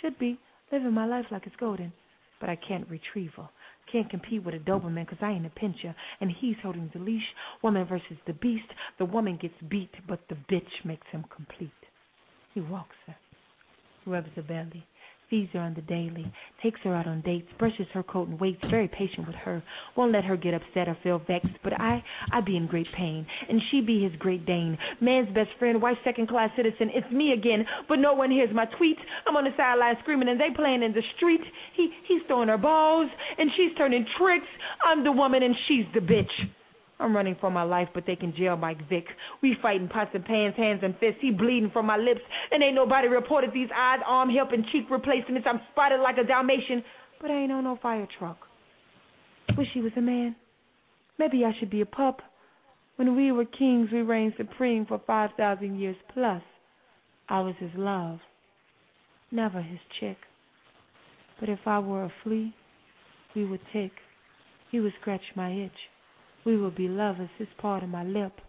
Should be living my life like it's golden, but I can't retrieve her. Can't compete with a Doberman because I ain't a pincher, and he's holding the leash. Woman versus the beast. The woman gets beat, but the bitch makes him complete. He walks her, rubs her belly, feeds her on the daily, takes her out on dates, brushes her coat and waits, very patient with her, won't let her get upset or feel vexed, but I, I be in great pain, and she be his great Dane, man's best friend, wife's second class citizen, it's me again, but no one hears my tweets, I'm on the sideline screaming and they playing in the street, he, he's throwing her balls, and she's turning tricks, I'm the woman and she's the bitch. I'm running for my life, but they can jail Mike Vick. We fighting pots and pans, hands and fists. He bleeding from my lips, and ain't nobody reported these eyes, arm, hip, and cheek replacements. I'm spotted like a Dalmatian, but I ain't on no fire truck. Wish he was a man. Maybe I should be a pup. When we were kings, we reigned supreme for five thousand years plus. I was his love, never his chick. But if I were a flea, we would tick. He would scratch my itch. We will be lovers, his part of my lip.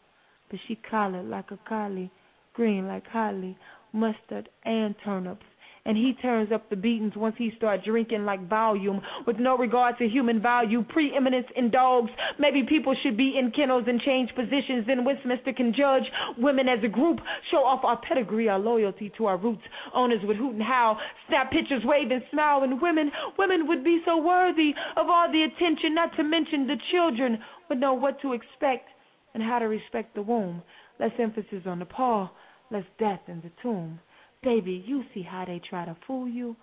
But she collared like a collie, green like holly, mustard and turnips. And he turns up the beatings once he start drinking like volume, with no regard to human value, preeminence in dogs. Maybe people should be in kennels and change positions. Then Westminster can judge women as a group, show off our pedigree, our loyalty to our roots. Owners would hoot and howl, snap pictures, wave and smile. And women, women would be so worthy of all the attention, not to mention the children would know what to expect and how to respect the womb. Less emphasis on the paw, less death in the tomb. Baby, you see how they try to fool you.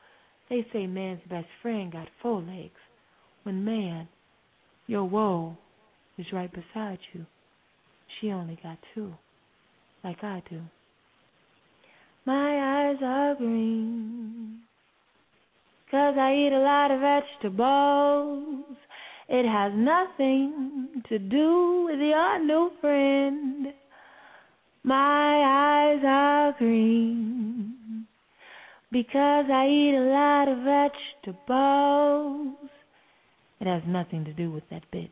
They say man's best friend got four legs, when man, your woe, is right beside you. She only got two, like I do. My eyes are green, cause I eat a lot of vegetables. It has nothing to do with your new friend. My eyes are green because I eat a lot of vegetables. It has nothing to do with that bitch.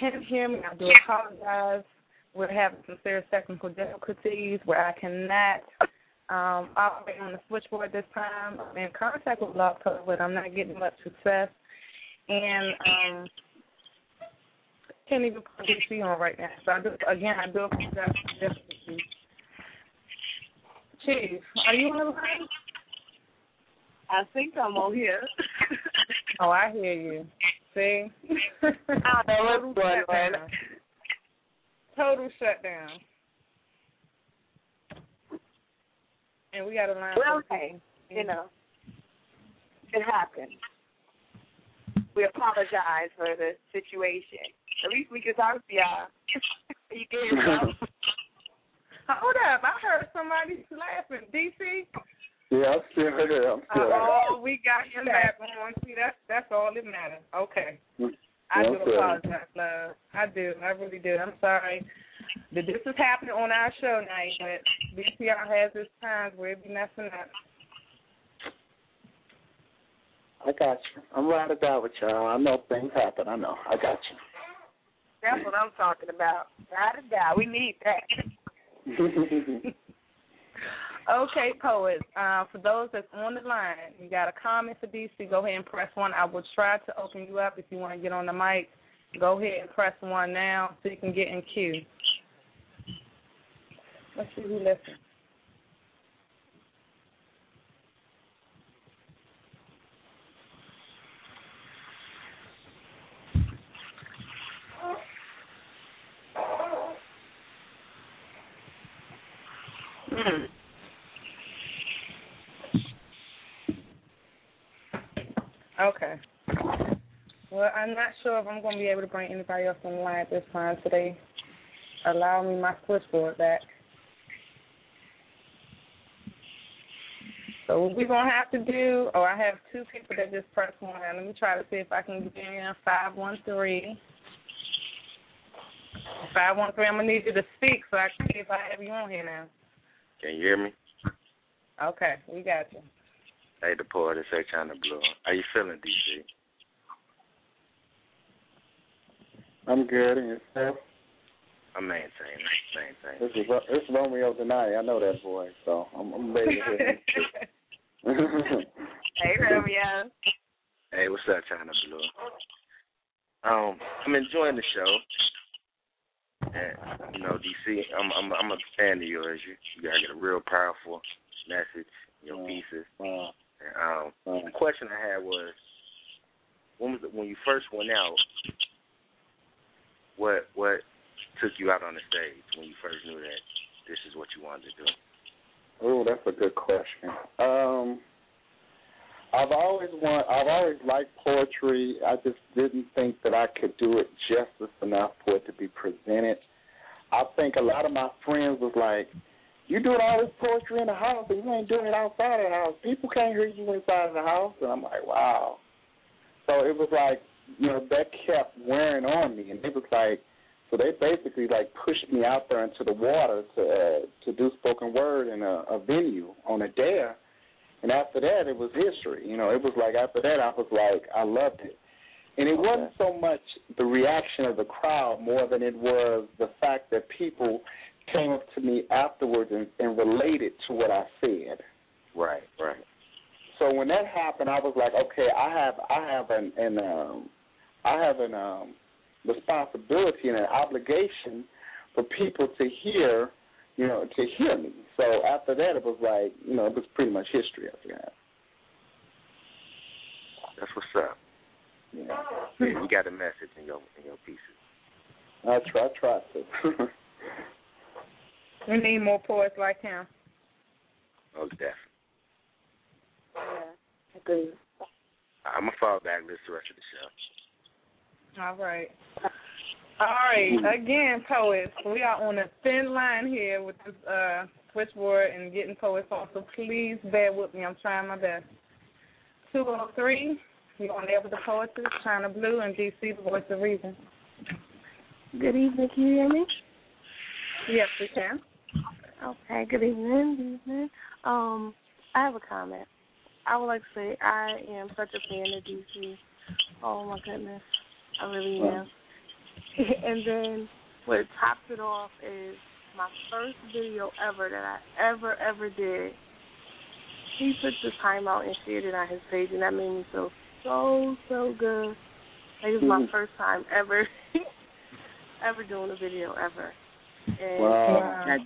For everyone that can't hear me, I do apologize. We're having some serious technical difficulties where I cannot um, operate on the switchboard this time. I'm in contact with Blog Talk, but I'm not getting much success. And um, can't even put DC on right now. So I do, again, I do apologize for the difficulties. Chief, are you on the line? I think I'm on here. Oh, I hear you. See? I know what's going on. Shutdown. Total shutdown. And we got a line. Well, okay, you mm-hmm. know, it happened. We apologize for the situation. At least we can talk to y'all. [LAUGHS] you get yourself. Hold up, I heard somebody laughing. DC. Yeah, I'm still here. I'm still here. Oh, we got your back on. See, that's that's all that matters. Okay. I do Okay. apologize, love. I do. I really do. I'm sorry that this is happening on our show night, but BCR has its times where it be messing up. I got you. I'm right die with y'all. I know things happen. I know. I got you. That's what I'm talking about. Ride or die. We need that. [LAUGHS] Okay, poets. Uh, for those that's on the line, you got a comment for DC, go ahead and press one. I will try to open you up if you want to get on the mic. Go ahead and press one now so you can get in queue. Let's see who listens. Hmm. Okay. Well, I'm not sure if I'm going to be able to bring anybody else on the line at this time today. Allow me my switchboard back. So what we're going to have to do, oh, I have two people that just pressed one. Let me try to see if I can get in 513. 513, I'm going to need you to speak so I can see if I have you on here now. Can you hear me? Okay, we got you. Hey, the poet is H on the blue. How you feeling, DC? I'm good. And yourself? I'm maintaining, maintaining. This is this is Romeo Denai. I know that voice, so I'm, I'm ready to hear him. [LAUGHS] hey, Romeo. Hey, what's up, Chyna Blue? Um, I'm enjoying the show, and you know, DC, I'm I'm I'm a fan of yours. You you gotta get a real powerful message in your pieces. Wow. And, um, the question I had was, when was it, when you first went out? What what took you out on the stage when you first knew that this is what you wanted to do? Oh, that's a good question. Um, I've always want, I've always liked poetry. I just didn't think that I could do it justice enough for it to be presented. I think a lot of my friends was like, "You doing all this poetry in the house, and you ain't doing it outside of the house. People can't hear you inside of the house." And I'm like, "Wow." So it was like, you know, that kept wearing on me, and it was like, so they basically like pushed me out there into the water to uh, to do spoken word in a, a venue on a dare. And after that, it was history. You know, it was like after that, I was like, I loved it. And it wasn't so much the reaction of the crowd more than it was the fact that people came up to me afterwards and, and related to what I said. Right, right. So when that happened, I was like, okay, I have I have an, an um I have an um responsibility and an obligation for people to hear, you know, to hear me. So after that, it was like, you know, it was pretty much history after that. That's what's up. Yeah. Yeah, you got a message in your in your pieces. I try, I try to. [LAUGHS] We need more poets like him. Oh, definitely. Yeah, I agree. I'm gonna fall back this the rest of the show. All right. All right. Again, poets, we are on a thin line here with this uh, switchboard and getting poets on, so please bear with me. I'm trying my best. 203, you're on there with the poetess, Chyna Blue, and DC, the voice of reason. Good evening. Can you hear me? Yes, we can. Okay. Good evening. Good evening. Um, I have a comment. I would like to say I am such a fan of DC. Oh my goodness. I really am. [LAUGHS] and then what tops it off is my first video ever that I ever ever did. He took the time out and shared it on his page, and that made me feel so so good. Like it was my Mhm. first time ever [LAUGHS] ever doing a video ever. And Wow. that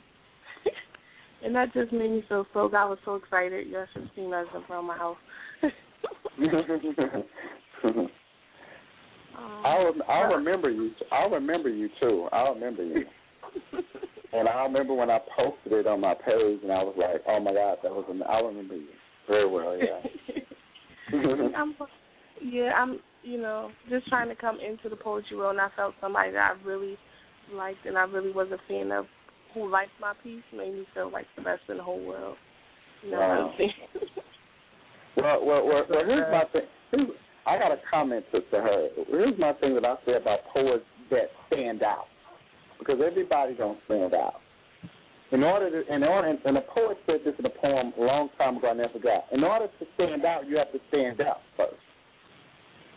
[LAUGHS] and that just made me feel so good. I was so excited. You should have seen us in front of my house. I rem- I'll remember you. I'll remember you too. I'll remember you. [LAUGHS] and I remember when I posted it on my page, and I was like, "Oh my God, that was." An- I remember you very well. Yeah. [LAUGHS] I'm, [LAUGHS] yeah, I'm, you know, just trying to come into the poetry world, and I felt somebody that I really liked, and I really was a fan of, who liked my piece, made me feel like the best in the whole world. You know Wow. what I'm saying? Well, well, well, well here's my uh, thing. Here's, I got a comment to her. Here's my thing that I say about poets that stand out, because everybody don't stand out. In order to, in order, and a poet said this in a poem a long time ago. I never forgot. In order to stand out, you have to stand out first.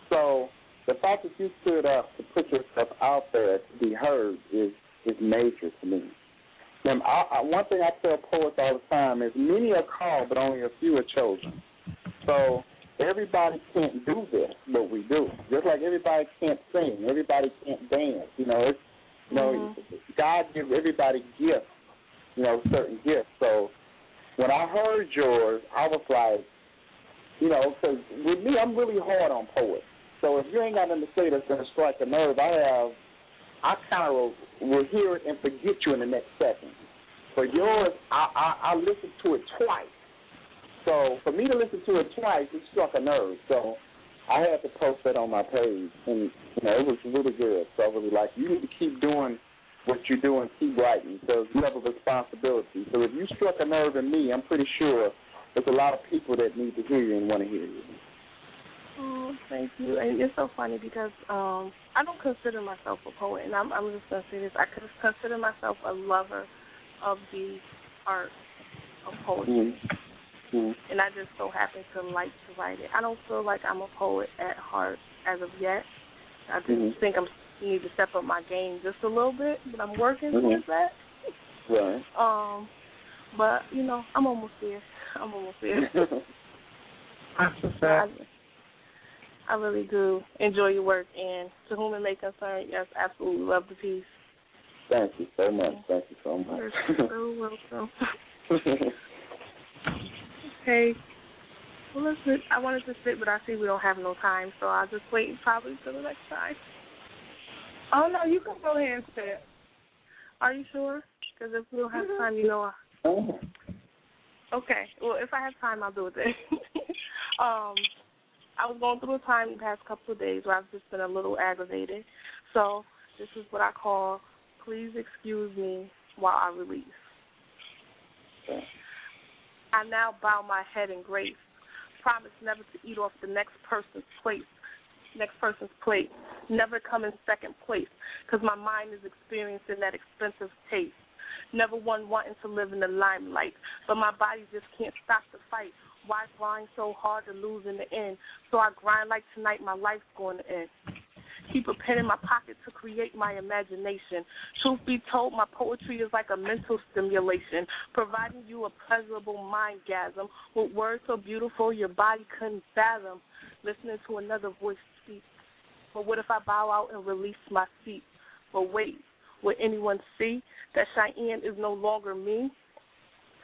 So the fact that you stood up to put yourself out there to be heard is is major to me. And I, I, one thing I tell poets all the time is many are called, but only a few are chosen. So everybody can't do this, what we do. Just like everybody can't sing, everybody can't dance. You know, it's you know, mm-hmm. God gives everybody gifts. You know, certain gifts. So when I heard yours, I was like, you know, because with me, I'm really hard on poets. So if you ain't got nothing to say that's gonna strike a nerve, I have. I kind of will hear it and forget you in the next second. For yours, I, I I listened to it twice. So for me to listen to it twice, it struck a nerve. So I had to post that on my page, and you know it was really good. So I really like, you need to keep doing what you're doing, keep writing, because you have a responsibility. So if you struck a nerve in me, I'm pretty sure there's a lot of people that need to hear you and want to hear you. Oh, thank you. And it's so funny because um I don't consider myself a poet, and I'm I'm just gonna say this. I consider myself a lover of the art of poetry, Mm-hmm. And I just so happen to like to write it. I don't feel like I'm a poet at heart as of yet. I just Mhm. think I'm need to step up my game just a little bit, but I'm working Mhm. towards that. Right. Um, but you know, I'm almost there. [LAUGHS] I'm almost there. That's [LAUGHS] a I, [LAUGHS] fact. I really do enjoy your work, and to whom it may concern, yes, absolutely love the piece. Thank you so much. Thank you so much. You're so welcome. Okay. Well, let's sit. I wanted to sit, but I see we don't have no time, so I'll just wait probably till the next time. Oh no, you can go ahead and sit. Are you sure? Because if we don't have time, you know. I... Oh. Okay. Well, if I have time, I'll do it then. [LAUGHS] um, I was going through a time the past couple of days where I've just been a little aggravated. So this is what I call, please excuse me while I release. I now bow my head in grace. Promise never to eat off the next person's plate, next person's plate. Never come in second place, because my mind is experiencing that expensive taste. Never one wanting to live in the limelight, but my body just can't stop the fight. Why grind so hard to lose in the end? So I grind like tonight my life's going to end. Keep a pen in my pocket to create my imagination. Truth be told, my poetry is like a mental stimulation, providing you a pleasurable mindgasm with words so beautiful your body couldn't fathom. Listening to another voice speak. But what if I bow out and release my feet? But wait, will anyone see that Cheyenne is no longer me?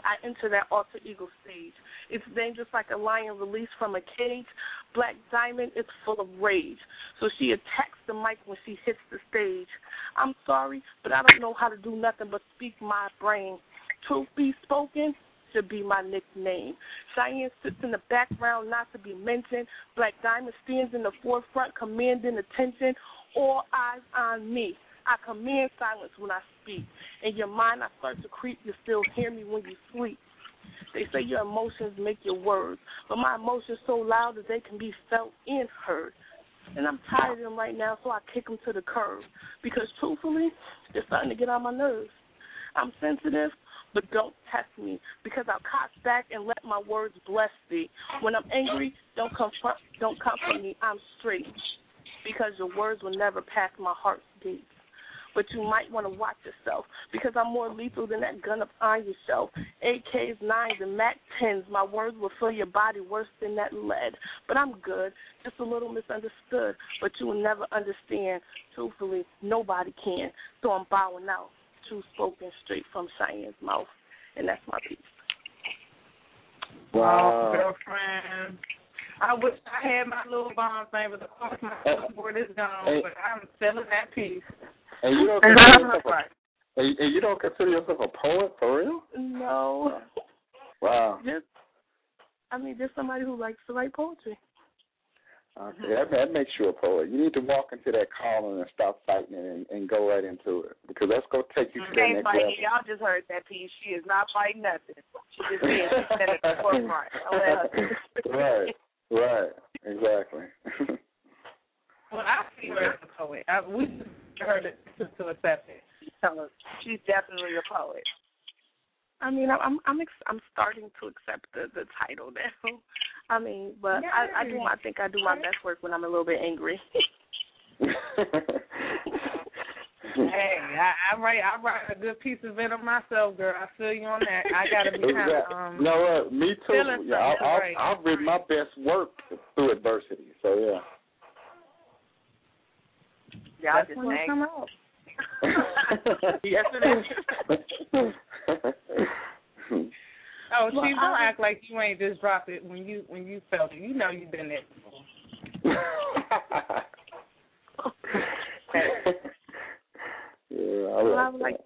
I enter that alter ego stage. It's dangerous like a lion released from a cage. Black Diamond is full of rage. So she attacks the mic when she hits the stage. I'm sorry, but I don't know how to do nothing but speak my brain. Truth be spoken, should be my nickname. Cheyenne sits in the background, not to be mentioned. Black Diamond stands in the forefront, commanding attention. All eyes on me. I command silence when I speak. In your mind, I start to creep. You still hear me when you sleep. They say your emotions make your words, but my emotions so loud that they can be felt and heard. And I'm tired of them right now, so I kick them to the curb. Because truthfully, they're starting to get on my nerves. I'm sensitive, but don't test me because I'll cock back and let my words bless thee. When I'm angry, don't confront, don't comfort me. I'm straight. because your words will never pass my heart's gates. But you might want to watch yourself because I'm more lethal than that gun up on yourself. AKs, 9s, and MAC 10s. My words will fill your body worse than that lead. But I'm good, just a little misunderstood. But you will never understand. Truthfully, nobody can. So I'm bowing out. True spoken straight from Cheyenne's mouth. And that's my piece. Wow, girlfriend. I wish I had my little bomb thing, but of course my passport is gone. But I'm selling that piece. And you don't consider yourself right. a, and, and you don't consider yourself a poet for real? No. Wow. Just, I mean, just somebody who likes to write poetry. Okay, that, that makes you a poet. You need to walk into that calling and stop fighting it and, and go right into it because that's going to take you to She that ain't next fighting. level. Y'all just heard that piece. She is not fighting nothing. She just [LAUGHS] said she's at the forefront. I'll let her. right, right, exactly. [LAUGHS] Well, I see her as a poet. I, we just heard to, to accept it. She's definitely a poet. I mean, I'm I'm I'm, ex- I'm starting to accept the the title now. I mean, but I I do I think I do my best work when I'm a little bit angry. [LAUGHS] Hey, I, I write I write a good piece of it on myself, girl. I feel you on that. I gotta be kind of Exactly. um. you know what? Me too. Yeah, I, something, I, right. I've written my best work through adversity. So yeah. Y'all That's just when it angry. come out. [LAUGHS] yes, it is. Oh, Well, she don't I- act like you ain't just dropped it when you when you felt it. You know you've been there before. yeah, I Well, I like would like.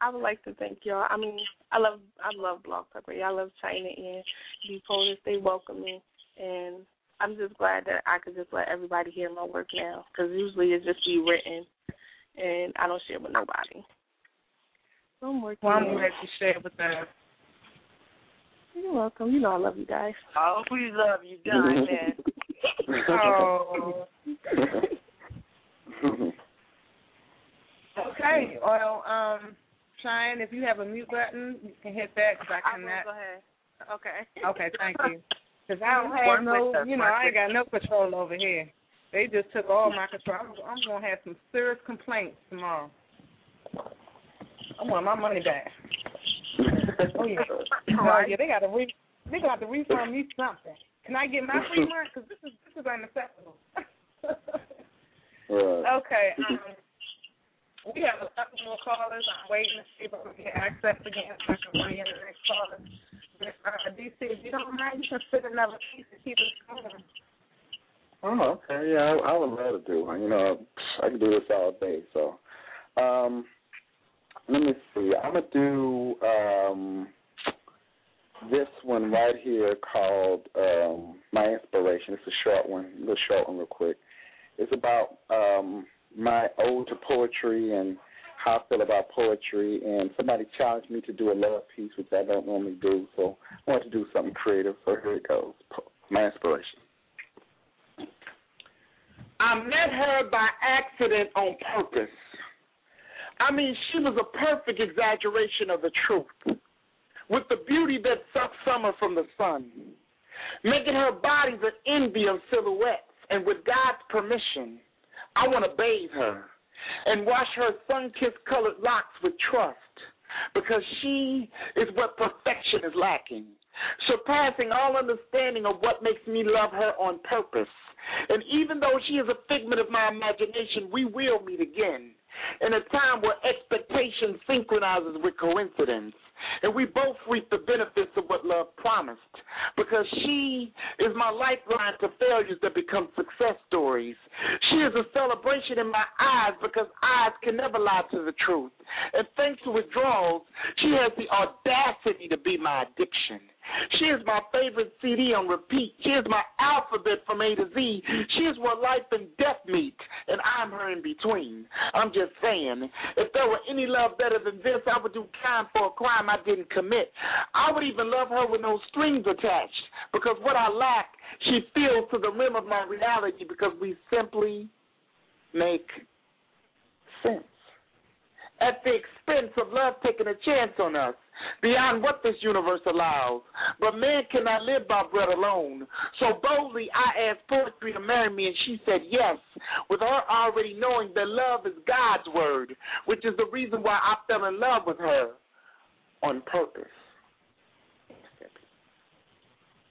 I would like to thank y'all. I mean, I love I love Blog Talk Radio. I love Chyna and the Polish. They welcome me, and I'm just glad that I could just let everybody hear my work now. Because usually it's just be written, and I don't share with nobody. So I'm working. Well, I'm on it. glad you shared with us. You're welcome. You know I love you guys. Oh, we love you, John, man. [LAUGHS] Oh. Okay. Well, um, Cheyenne, if you have a mute button, you can hit that because I cannot. I will cannot. go ahead. Okay. Okay, thank you. [LAUGHS] Because I don't have Work no, you know, I ain't got no control over here. They just took all my control. I'm, I'm gonna have some serious complaints tomorrow. I want my money back. [LAUGHS] Oh yeah. Oh yeah. They got to re. They got to refund me something. Can I get my free month? Because this is this is unacceptable. Right. [LAUGHS] Okay. Um, we have a couple more callers. I'm waiting to see if I can get access again so I can bring in the next caller. Uh, DC, if you don't mind, you can fit another piece to keep it going. Oh, okay. Yeah, I, I would love to do one. You know, I could do this all day. So, um, let me see. I'm gonna do um this one right here called um My Inspiration. It's a short one, a little short one, real quick. It's about um my ode to poetry and how I feel about poetry. And somebody challenged me to do a love piece, which I don't normally do. So I want to do something creative. So here it goes. My Inspiration. I met her by accident on purpose. I mean, she was a perfect exaggeration of the truth, with the beauty that sucks summer from the sun, making her body the envy of silhouettes. And with God's permission, I want to bathe her and wash her sun-kissed colored locks with trust, because she is what perfection is lacking, surpassing all understanding of what makes me love her on purpose. And even though she is a figment of my imagination, we will meet again in a time where expectation synchronizes with coincidence. And we both reap the benefits of what love promised. Because she is my lifeline to failures that become success stories. She is a celebration in my eyes because eyes can never lie to the truth. And thanks to withdrawals, she has the audacity to be my addiction. She is my favorite CD on repeat. She is my alphabet from A to Z. She is where life and death meet, and I'm her in between. I'm just saying, if there were any love better than this, I would do time for a crime I didn't commit. I would even love her with no strings attached, because what I lack, she feels to the rim of my reality, because we simply make sense at the expense of love taking a chance on us. Beyond what this universe allows. But man cannot live by bread alone. So boldly I asked poetry to marry me, and she said yes, with her already knowing that love is God's word, which is the reason why I fell in love with her on purpose.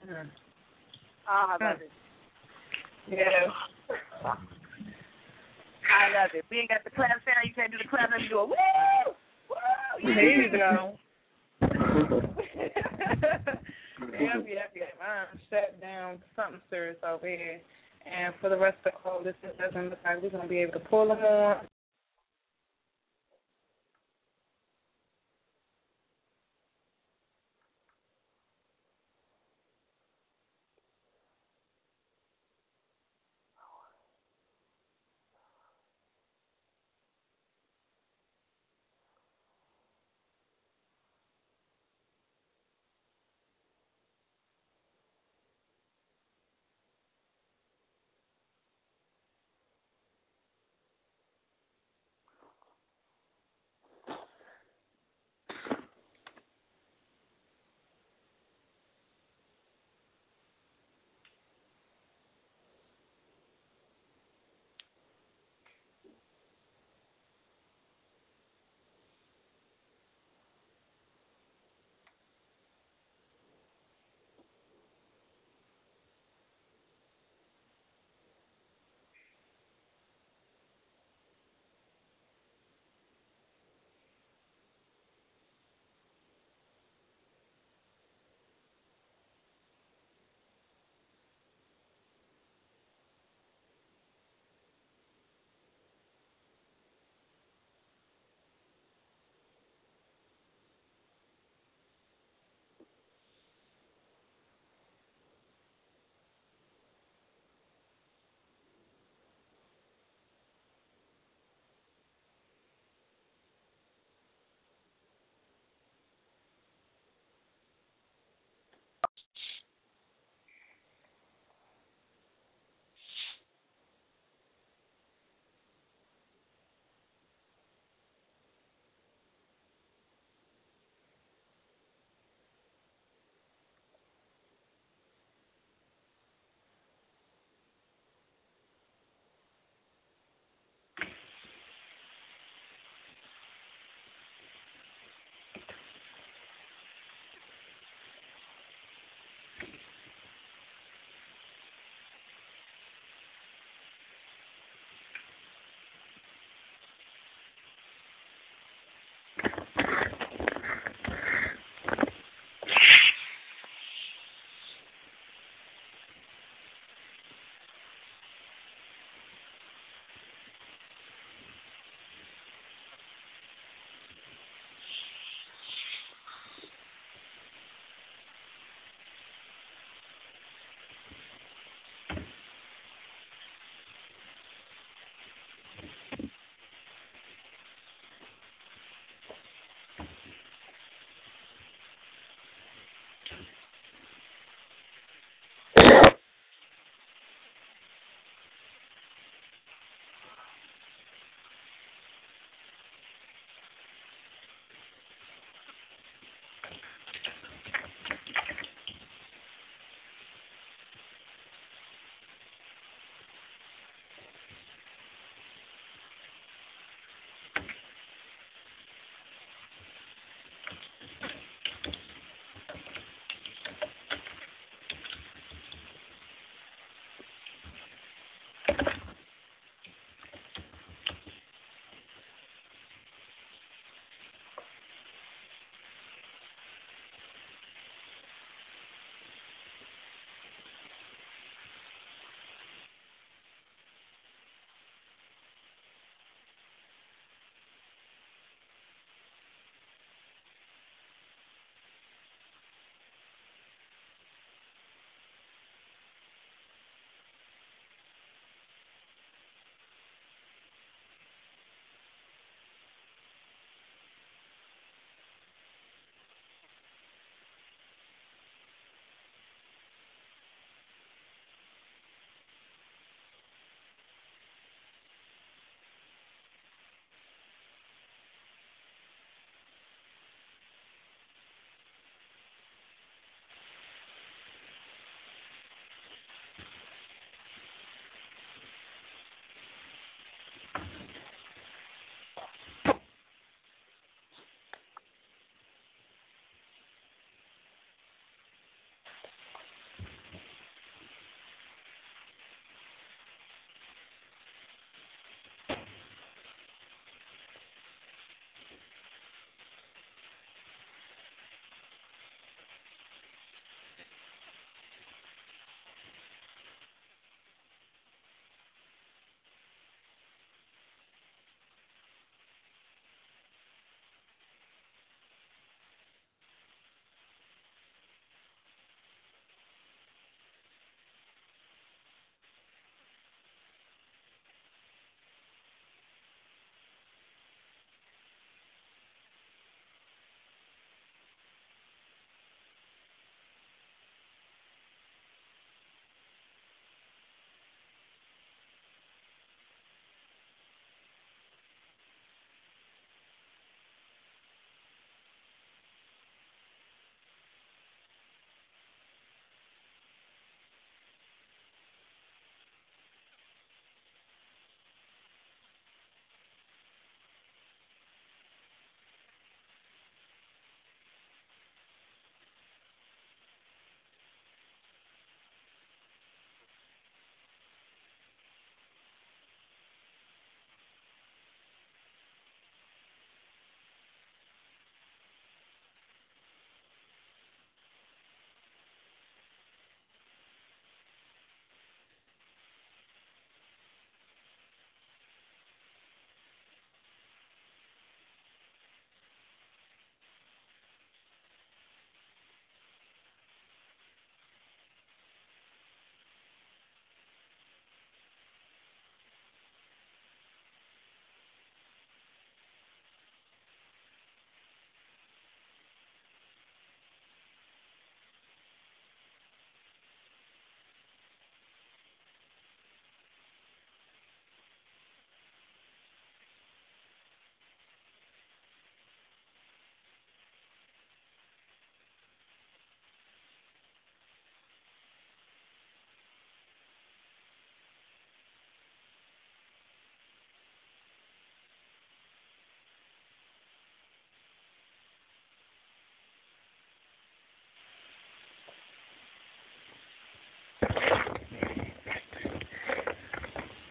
Mm. Oh, I love it. Yeah. I love it. We ain't got the clap sound. You can't do the clap. Let me do a woo! Woo! There you go. [LAUGHS] yep, yep, yep. I'm shut down something serious over here. And for the rest of the call, this doesn't look like we're going to be able to pull them on.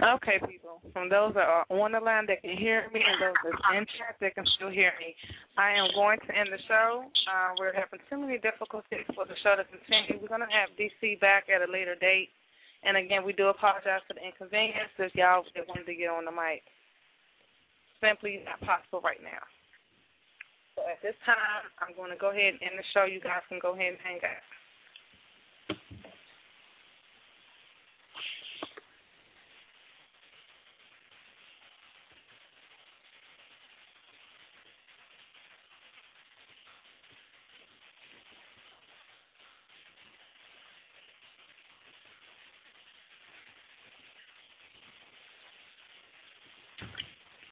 Okay, people. From those that are on the line that can hear me and those that's in chat that can still hear me, I am going to end the show. Uh, we're having too many difficulties for the show to continue. We're going to have DC back at a later date. And again, we do apologize for the inconvenience if y'all that wanted to get on the mic. Simply not possible right now. So at this time, I'm going to go ahead and end the show. You guys can go ahead and hang out.